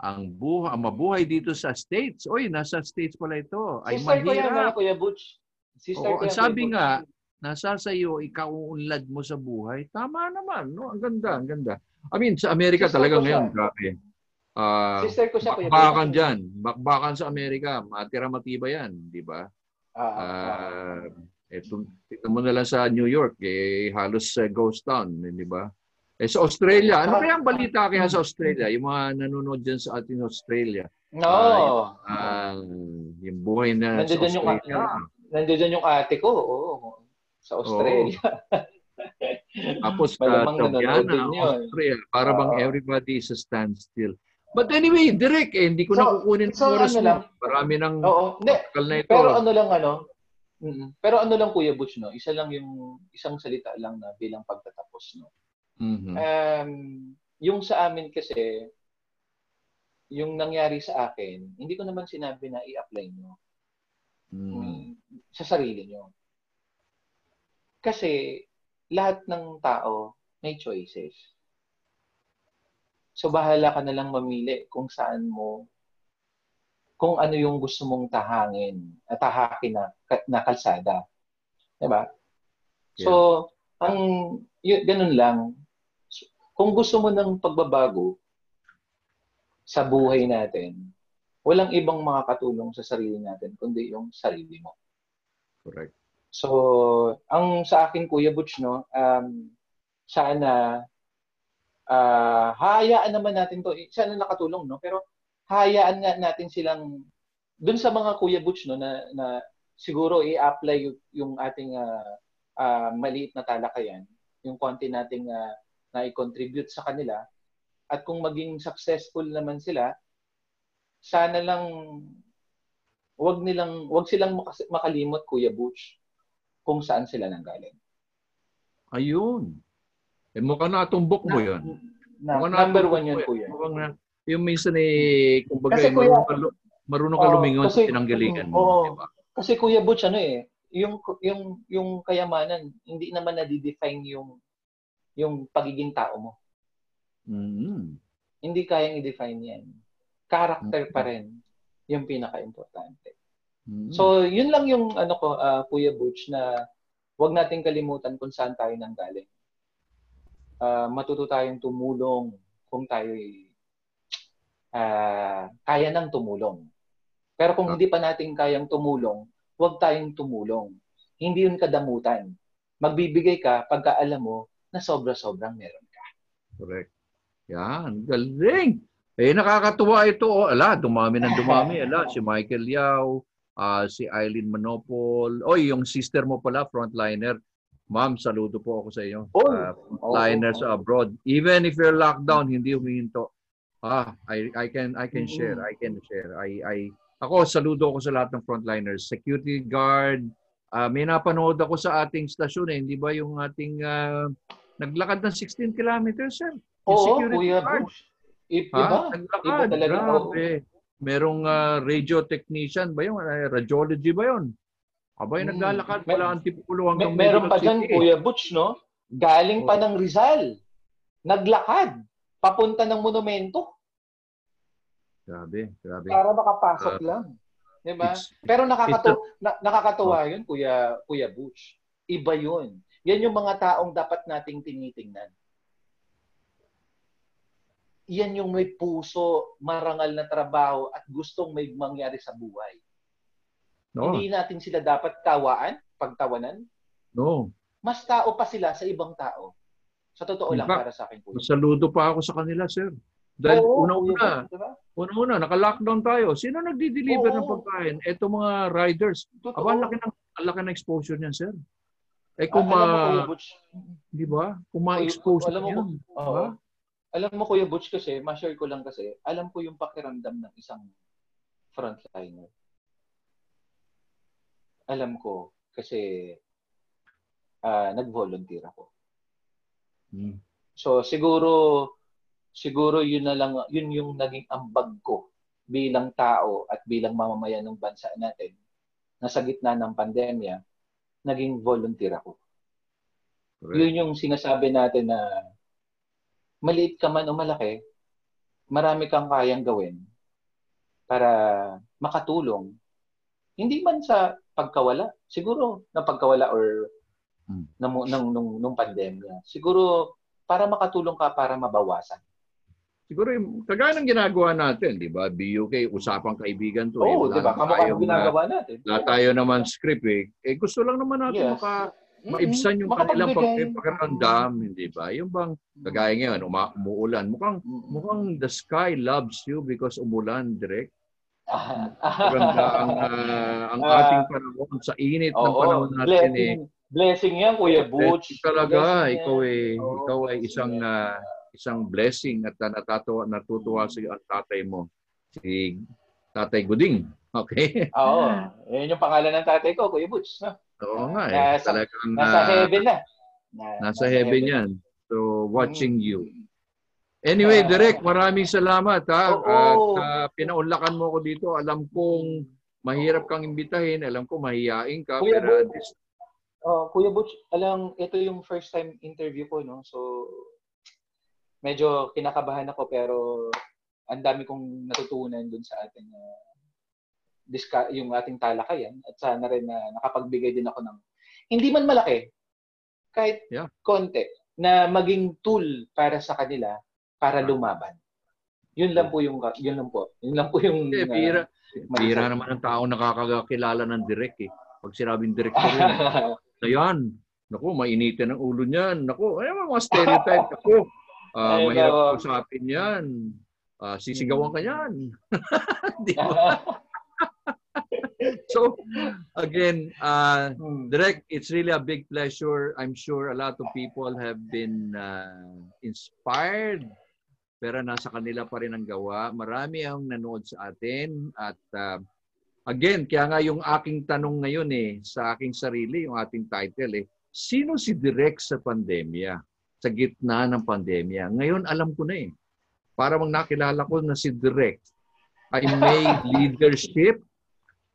Ang buhay, ang mabuhay dito sa States. Oy, nasa States pala ito. Ay Sister mahirap. Ko yan, Kuya Butch. Sister Oo, ko yan, sabi nga, nasa sa iyo, ikaw unlad mo sa buhay. Tama naman, no? Ang ganda, ang ganda. I mean, sa Amerika Sister talaga ngayon, grabe. Uh, Sister ko siya, Kuya Bakbakan dyan. Bakbakan sa Amerika. Matira matibay yan, di ba? Ah, uh, eto, tignan mo na lang sa New York, eh, halos uh, ghost town, eh, di ba? Eh sa Australia, ano kaya ang balita kaya sa Australia? Yung mga nanonood dyan sa ating Australia. No. Uh, uh, yung buhay na nandiyan sa Australia. Yung, nandiyan yung ate ko, oo. Sa Australia. Oh. Tapos uh, Tabiana. Austria. Para bang Oo. everybody is a standstill. But anyway, direct eh. Hindi ko So- na kukunin so oras ano lang? Marami ng Oo. Hindi. na ito. Pero ano lang ano, mm, pero ano lang Kuya Butch, no? Isa lang yung, isang salita lang na bilang pagtatapos, no? Mhm. Um, yung sa amin kasi, yung nangyari sa akin, hindi ko naman sinabi na i-apply nyo Mm. sa sarili nyo. Kasi lahat ng tao may choices. So bahala ka na lang mamili kung saan mo kung ano yung gusto mong tahangin, at tahakin na, na kalsada. 'Di ba? So, ang yun, ganun lang. Kung gusto mo ng pagbabago sa buhay natin, walang ibang makakatulong sa sarili natin kundi yung sarili mo. Correct. So, ang sa akin, Kuya Butch, no, um, sana, ah hayaan naman natin to. Sana nakatulong, no? Pero, hayaan nga natin silang, dun sa mga Kuya Butch, no, na, na siguro i-apply yung, yung ating ah, ah, maliit na talakayan, yung konti nating ah, na i-contribute sa kanila, at kung maging successful naman sila, sana lang wag nilang wag silang makalimot Kuya Butch kung saan sila nanggaling. Ayun. Eh, mukhang natumbok mo yun. Na, Mukhang number one yun, Kuya. Mukhang na, yung minsan eh, kumbaga, Kasi, eh, kuya- marunong ka, marunong lumingon sa kasi- pinanggalingan mo. oo. Diba? Kasi Kuya Butch, ano eh, yung, yung, yung kayamanan, hindi naman na-define yung, yung pagiging tao mo. Mhm. Hindi kayang i-define yan. Character Mm. pa rin yung pinaka-importante. Mhm. So, yun lang yung ano ko, ah, Kuya Butch, na wag nating kalimutan kung saan tayo nanggaling. Ah, matuto tayong tumulong kung tayo kaya nang tumulong. Pero kung Ah. hindi pa natin kayang tumulong, wag tayong tumulong. Hindi yun kadamutan. Magbibigay ka pagka alam mo na sobra-sobrang meron ka. Correct. Yan, galing. Eh, nakakatuwa ito. Oh. Ala, dumami ng dumami. Ala, si Michael Yao, ah, si Eileen Manopol. Oy, yung sister mo pala, frontliner. Ma'am, saludo po ako sa iyo. Oh, Ah, frontliners oo. abroad. Even if you're locked down, hindi humihinto. Ah, I I can I can Mm. share. I can share. I I ako saludo ako sa lahat ng frontliners. Security guard. Ah, may napanood ako sa ating stasyon eh, hindi ba yung ating ah, naglakad ng 16 kilometers, sir? Oo, Kuya. Bush. Iba. Naglakad. Iba talaga. Grabe. Merong ah, radio technician ba yun? Radiology ba yun? Abay, Mm. naglalakad pala ang tipulo May, hanggang meron Medical pa dyan, City. Kuya Butch, no? Galing pa Oh. ng Rizal. Naglakad. Papunta ng monumento Grabe, grabe. para makapasok Ah. lang. Di ba? Pero nakakatu it's na- nakakatuwa yun, Kuya, Kuya Butch. Iba yun. Yan yung mga taong dapat nating tinitingnan. Yan yung may puso, marangal na trabaho at gustong may mangyari sa buhay. no, Hindi natin sila dapat kawaan, pagtawanan. no. Mas tao pa sila sa ibang tao. Sa totoo lang Diba? para sa akin, Kuya. Saludo pa ako sa kanila, sir. Dahil una-una, diba? una-una, naka-lockdown tayo. Sino nagdi-deliver Oo. ng pagkain? Ito mga riders. Totoo. Aba, ang laki ng, ang laki ng exposure niyan, sir. Eh kung Ah, alam mo, ma, Butch, di ba? Kung ma-expose alam mo, yun. Oo. Diba? Alam mo, Kuya Butch, kasi, ma-share ko lang kasi, alam ko yung pakiramdam ng isang frontliner. Alam ko, kasi ah, nag-volunteer ako. Hmm. So, siguro, siguro yun na lang, yun yung naging ambag ko bilang tao at bilang mamamayan ng bansa natin na sa gitna ng pandemya, naging volunteer ako. Correct. Yun yung sinasabi natin na maliit ka man o malaki, marami kang kayang gawin para makatulong. Hindi man sa pagkawala, siguro na pagkawala or Hmm. nung, nung, nung, nung pandemya. Siguro para makatulong ka para mabawasan. Siguro yung kagaya ng ginagawa natin, di ba? BUK, usapang kaibigan to. eh. Oo, Wala di ba? Kamukha ng ginagawa natin. Wala tayo naman script eh. Eh gusto lang naman natin Yes. maka, maibsan yung kanilang pag- pakiramdam, hindi ba? Yung bang kagaya ngayon, uma- umuulan. Mukhang mukhang the sky loves you because umulan direct. Maganda ang, ah, ang Ah, ating panahon sa init ng Oo, panahon natin eh. blessing. Blessing yan, Kuya Butch. Blessing talaga. Blessing ikaw ay oh, ikaw ay isang uh, isang blessing at natatuwa natutuwa si ang tatay mo. Si Tatay Guding. Okay? Oo. Yan yung pangalan ng tatay ko, Kuya Butch. No? Oo nga eh. Nasa, Talagang, nasa uh, heaven na. na nasa, nasa heaven, heaven yan. So, watching mm. you. Anyway, uh, Direk, maraming salamat ha. Oh, At uh, pinaunlakan mo ko dito. Alam kong mahirap kang imbitahin. Alam ko mahihain ka. Kuya pero Butch, uh, Kuya Butch, alam, ito yung first time interview ko, no? So, medyo kinakabahan ako pero ang dami kong natutunan dun sa ating uh, diska, yung ating talakayan at sana rin na nakapagbigay din ako ng hindi man malaki kahit yeah. konti na maging tool para sa kanila para lumaban. Yun lang po yung yun lang po. Yun lang po yung eh, pira, uh, pira naman ang tao nakakakilala ng direct eh. Pag sinabing director yun. Ayan. Naku, mainitin ang ulo niyan. Naku, ay mga stereotype. Naku, uh, mahirap usapin yan. Uh, sisigawan ka yan. Di ba? so, again, uh, Direk, it's really a big pleasure. I'm sure a lot of people have been uh, inspired pero nasa kanila pa rin ang gawa. Marami ang nanood sa atin at uh, again, kaya nga yung aking tanong ngayon eh, sa aking sarili, yung ating title eh, sino si Direk sa pandemya? Sa gitna ng pandemya. Ngayon, alam ko na eh para mang nakilala ko na si Direct. I made leadership.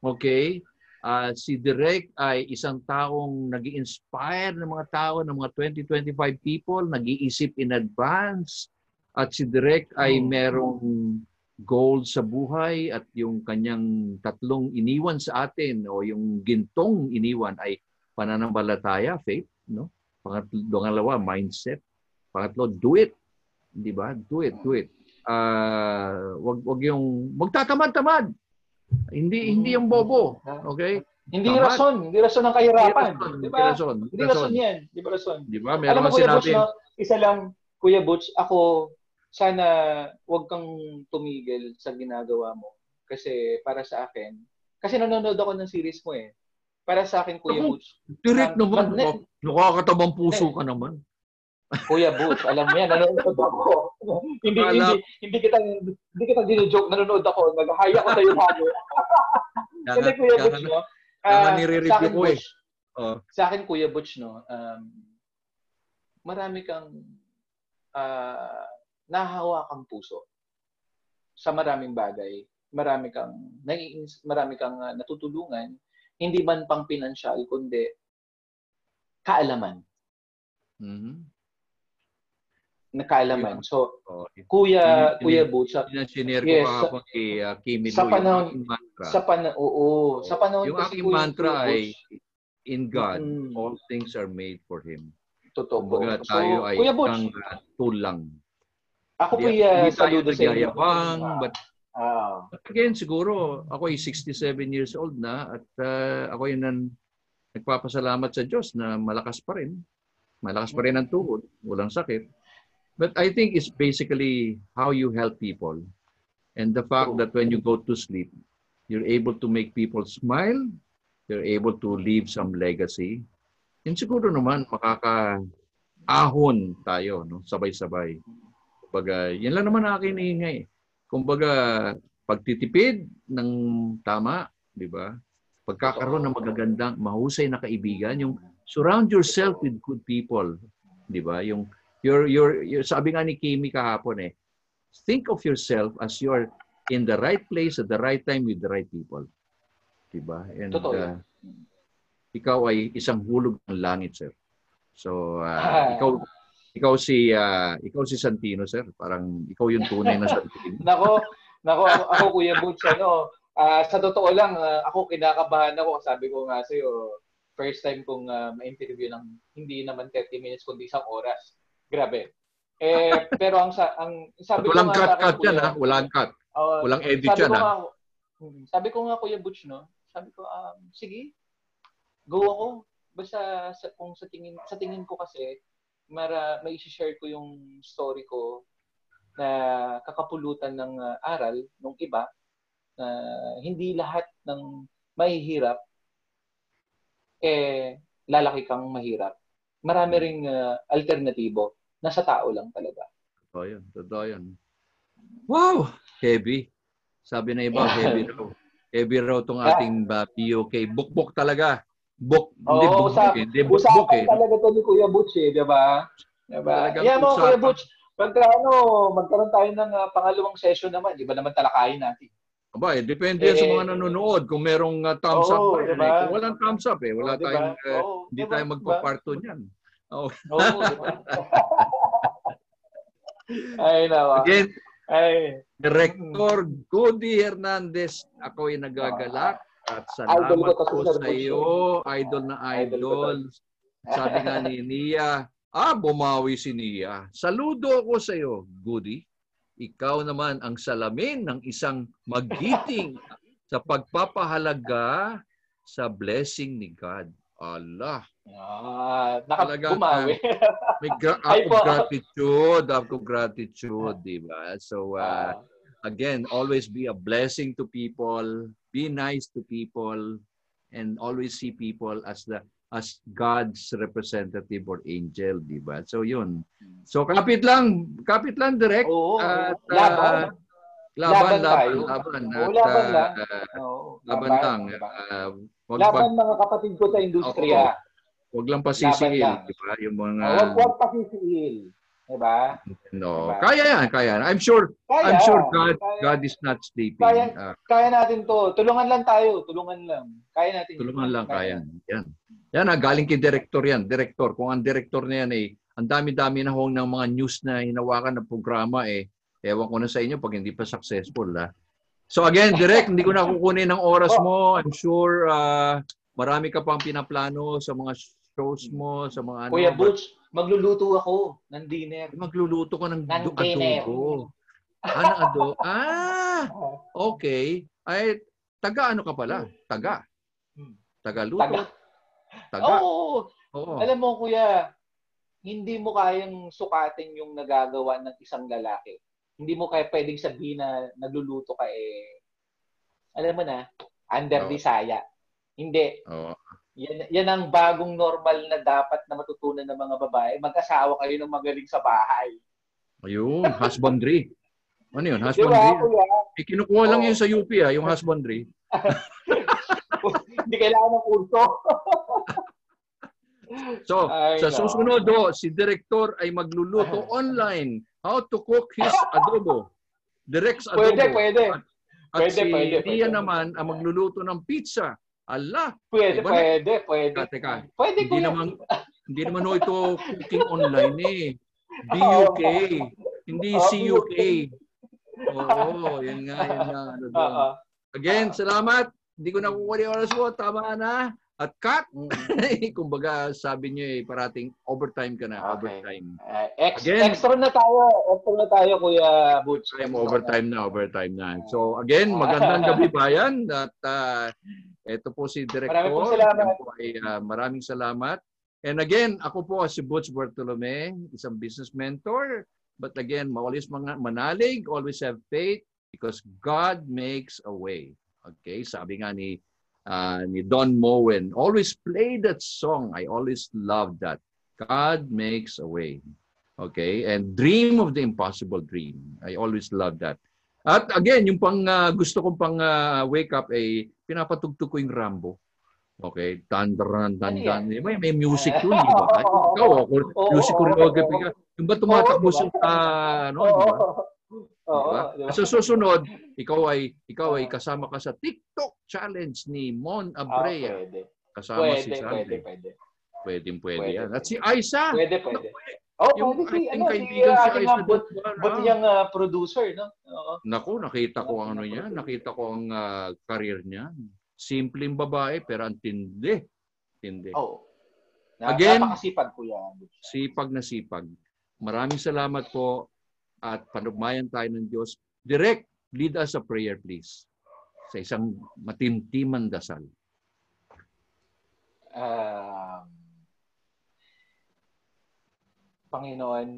Okay? Uh, si Direct ay isang taong nag inspire ng mga tao, ng mga 20-25 people, nag-iisip in advance. At si Direct ay hmm. merong goal sa buhay at yung kanyang tatlong iniwan sa atin o yung gintong iniwan ay pananampalataya, faith, no? Pangalawa, mindset. Pangatlo, do it. 'Di ba? Do it, do it. Uh, wag wag yung magtatamad-tamad. Hindi mm. hindi yung bobo. Okay? Hindi Tamad. rason, hindi rason ng kahirapan. Hindi ba? rason. Hindi rason, rason 'yan. Di ba rason? Di ba? Meron Alam mo, Kuya Butch, no? isa lang, Kuya Butch, ako sana wag kang tumigil sa ginagawa mo. Kasi para sa akin, kasi nanonood ako ng series mo eh. Para sa akin, Kuya Butch. Direct naman. Nakakatabang puso ka naman. Kuya Boots, alam mo yan, nanonood ako. hindi, hindi, hindi kita, hindi kita dino-joke, nanonood ako, nag-haya ko sa'yo hago. Kasi Kuya Butch, no? Uh, nire-review ko eh. Oh. Sa akin, Kuya Butch, no, um, marami kang uh, nahahawa kang puso sa maraming bagay. Marami kang marami kang uh, natutulungan, hindi man pang pinansyal kundi kaalaman. Mm-hmm nakaalaman. So, oh, Kuya, in, Kuya Butch, ko yes, kahapon kay uh, Kimi sa panahon, sa panahon, oo, oh, sa panahon yung aking mantra ay, in God, mm, all things are made for Him. Totoo po. Kumbaga tayo so, ay Kuya Butch, isang uh, tool lang. Ako po uh, saludo sa inyo. but, but again, siguro, ako ay 67 years old na at uh, ako ay nan, nagpapasalamat sa Diyos na malakas pa rin. Malakas pa rin ang tuhod, walang sakit. But I think it's basically how you help people. And the fact that when you go to sleep, you're able to make people smile, you're able to leave some legacy. And siguro naman, makaka-ahon tayo, no? sabay-sabay. Kumbaga, yan lang naman akin ingay. Kumbaga, pagtitipid ng tama, di ba? Pagkakaroon ng magagandang, mahusay na kaibigan, yung surround yourself with good people, di ba? Yung you're, you're, sabi nga ni Kimi kahapon eh, think of yourself as you're in the right place at the right time with the right people. Diba? And Totoo. Uh, ikaw ay isang hulog ng langit, sir. So, uh, ah. ikaw ikaw si uh, ikaw si Santino, sir. Parang ikaw yung tunay na Santino. nako, nako ako, ako Kuya Butch, ano, uh, sa totoo lang, uh, ako kinakabahan ako. Sabi ko nga sa iyo, first time kong uh, ma-interview ng hindi naman 30 minutes kundi isang oras. Grabe. Eh, pero ang, sa, ang sabi Walang ko nga cut, cut yan, ha? Walang cut. Uh, Walang edit yan, ha? Hmm, sabi ko nga, Kuya Butch, no? Sabi ko, um, sige, go ako. Basta sa, kung sa tingin, sa tingin ko kasi, mara, may share ko yung story ko na kakapulutan ng uh, aral ng iba na hindi lahat ng mahihirap eh lalaki kang mahirap, marami ring uh, alternatibo. Nasa tao lang talaga. Totoo yun. Totoo yun. Wow! Heavy. Sabi na iba, heavy raw. Heavy raw tong ating uh, POK. Bukbok talaga. Buk, oh, hindi bukbok usap, eh. Hindi bukbok eh. talaga to ni Kuya Butch eh, di ba? Diba? Yan mo, Kuya Butch. Pagka ano, magkaroon tayo ng uh, pangalawang session naman, di ba naman talakayin natin? Aba, eh, depende eh, sa mga nanonood kung merong uh, thumbs oh, up. Diba? Eh. Kung walang thumbs up eh, wala oh, diba? tayong, uh, oh, hindi diba? tayo magpaparto diba? niyan. Oh. oh diba? Ay, nawa. Again, Ay. Director Goody Hernandez, ako ay nagagalak at salamat po sa iyo, idol na idol. Sabi nga ni Nia, ah, bumawi si Nia. Saludo ako sa iyo, Goody. Ikaw naman ang salamin ng isang magiting sa pagpapahalaga sa blessing ni God. Allah. Ah, nakabumawi. may gra- act of gratitude, act of gratitude, di ba? So, uh, again, always be a blessing to people, be nice to people, and always see people as the as God's representative or angel, di ba? So, yun. So, kapit lang, kapit lang direct. Oo, at, uh, laban. Laban, laban, laban. laban. Oo, laban lang. Uh, Oo, laban, laban lang. Uh, Wag Laban pag... mga kapatid ko sa industriya. Oo, Huwag lang pasisiil, di ba? Yung mga... Huwag, huwag pasisiil. Di ba? No. Diba? Kaya yan, kaya. I'm sure, kaya, I'm sure God, kaya, God is not sleeping. Kaya, uh, kaya natin to. Tulungan lang tayo. Tulungan lang. Kaya natin. Tulungan lang, kaya. kaya. Yan. Yan, ah, galing kay director yan. Director. Kung ang director na yan eh, ang dami-dami na hong ng mga news na hinawakan ng programa eh, ewan ko na sa inyo pag hindi pa successful. Ha? So again, direct, hindi ko na kukunin ng oras oh. mo. I'm sure uh, marami ka pang pinaplano sa mga shows mo, sa mga ano. Kuya Butch, magluluto ako ng dinner. Magluluto ko ng, ng adobo. Dinner. Ano adobo? Ah, okay. Ay, taga ano ka pala? Taga. Hmm. Taga luto. Taga. Taga. Oo. Oo. Alam mo, kuya, hindi mo kayang sukatin yung nagagawa ng isang lalaki. Hindi mo kaya pwedeng sabihin na nagluluto ka eh, alam mo na, under oh. Bisaya. Hindi. Oo. Yan, yan ang bagong normal na dapat na matutunan ng mga babae. Mag-asawa kayo ng magaling sa bahay. Ayun, husbandry. Ano yun? Husbandry? Diba, Ikinukuha oh. lang yun sa UP, ha, ah, yung husbandry. Hindi kailangan ng kurso. so, Ay, sa susunod, do, si director ay magluluto online how to cook his adobo. Direct adobo. Pwede, pwede. At, at pwede, si pwede, pwede. naman ang magluluto ng pizza. Allah. Pwede, diba pwede, na? pwede. Teka. Pwede hindi kuya. naman hindi naman ho ito cooking online eh. BUK. hindi CUK. Oo, yun nga, yun nga. Ano doon. Again, salamat. Hindi ko nakukuha yung oras mo. Tama na. At cut. Kumbaga, sabi niyo eh, parating overtime ka na. Okay. Overtime. Uh, ex- again, extra na tayo. Extra na tayo, Kuya Butch. Overtime na, overtime na. So again, magandang gabi bayan. At uh, ito po si Director. Maraming po salamat. Po ay, uh, maraming salamat. And again, ako po si Butch Bartolome, isang business mentor. But again, always mga manalig, always have faith because God makes a way. Okay, sabi nga ni uh, ni Don Moen, always play that song. I always love that. God makes a way. Okay, and dream of the impossible dream. I always love that. At again, yung pang uh, gusto kong pang uh, wake up ay pinapatugtog ko yung Rambo. Okay, tandaran, tandan. Ano may, may music yun, di ba? Ikaw, ako, music choreography ka. Yung ba tumatakbo sa, uh, ano, di ba? Diba? Sa susunod, ikaw ay ikaw ay kasama ka sa TikTok challenge ni Mon Abrea. Oh, pwede. Kasama pwede, si Sandy. Pwede, pwede. Pwede, pwede, yan. At si Aisa. Pwede, pwede. Oh, yung pwede si, ano, kaibigan si, si Aisa. But, but yung uh, producer, no? Oo. Naku, nakita ko ang ano niya. Nakita ko ang uh, career niya. Simpleng babae, pero ang tindi. Tindi. Oh. Na, Again, napakasipag ko yan. Sipag na sipag. Maraming salamat po at panugmayan tayo ng Diyos. Direct, lead us a prayer please. Sa isang matimtiman dasal. Uh, Panginoon,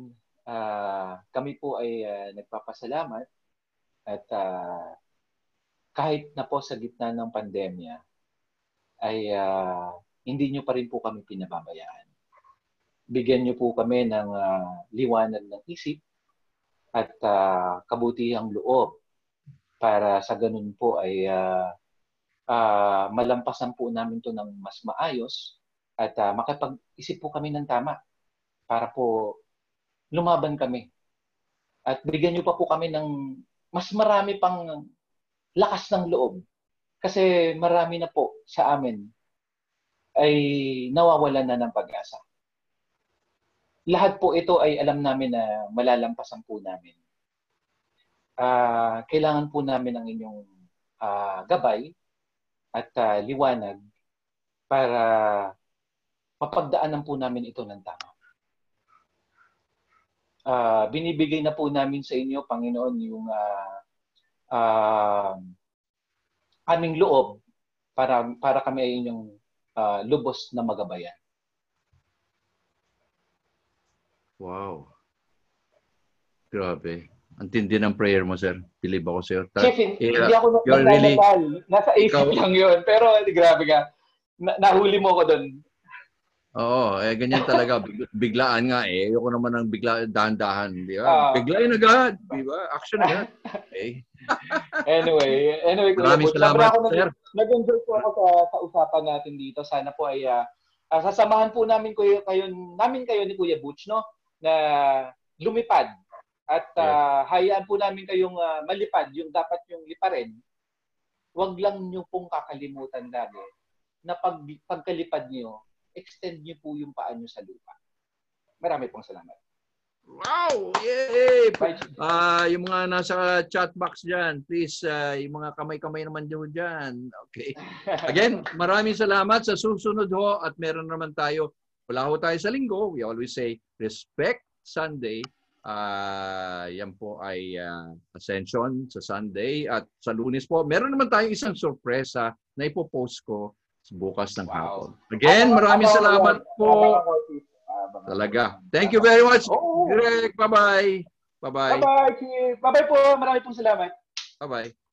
uh, kami po ay uh, nagpapasalamat at uh, kahit na po sa gitna ng pandemya, ay uh, hindi nyo pa rin po kami pinababayaan. Bigyan nyo po kami ng uh, liwanag ng isip at uh, kabutihang loob para sa ganun po ay uh, uh, malampasan po namin to ng mas maayos at uh, makapag-isip po kami ng tama para po lumaban kami. At bigyan nyo pa po kami ng mas marami pang lakas ng loob. Kasi marami na po sa amin ay nawawalan na ng pag-asa. Lahat po ito ay alam namin na malalampasan po namin. Uh, kailangan po namin ng inyong uh, gabay at uh, liwanag para mapagdaanan po namin ito ng tama. Uh, binibigay na po namin sa inyo, Panginoon, yung uh, uh, aming loob para para kami ay inyong uh, lubos na magabayan. Wow. Grabe. Ang tindi ng prayer mo, sir. Believe ako, sir. Ta- Chief, hindi yeah, ako really, Nasa isip ikaw, lang yun. Pero grabe ka. Na- nahuli mo ko doon. Oo, eh ganyan talaga. Biglaan nga eh. Ayoko naman ng bigla dahan-dahan, di ba? Uh, Biglain agad, di ba? Action agad. Okay. anyway, anyway, Maraming salamat, ako sir. Nag-enjoy po ako sa, sa usapan natin dito. Sana po ay uh, uh, sasamahan po namin kayo, kayo, namin kayo ni Kuya Butch, no? Na lumipad at uh, hayaan po namin kayong uh, malipad yung dapat yung liparin. Huwag lang nyo pong kakalimutan lagi na pag, pagkalipad nyo, extend niyo po yung paa niyo sa lupa. Marami pong salamat. Wow! Yay! Uh, yung mga nasa chat box dyan, please, uh, yung mga kamay-kamay naman dyan dyan. Okay. Again, maraming salamat sa susunod ho at meron naman tayo, wala ho tayo sa linggo. We always say, respect Sunday. Uh, yan po ay uh, Ascension sa Sunday at sa lunes po. Meron naman tayong isang sorpresa na ipopost ko bukas ng wow. hapon. Again, maraming salamat po. Talaga. Thank you very much. Greg. Bye-bye. Bye-bye. Bye-bye, Bye-bye po. Maraming pong salamat. Bye-bye.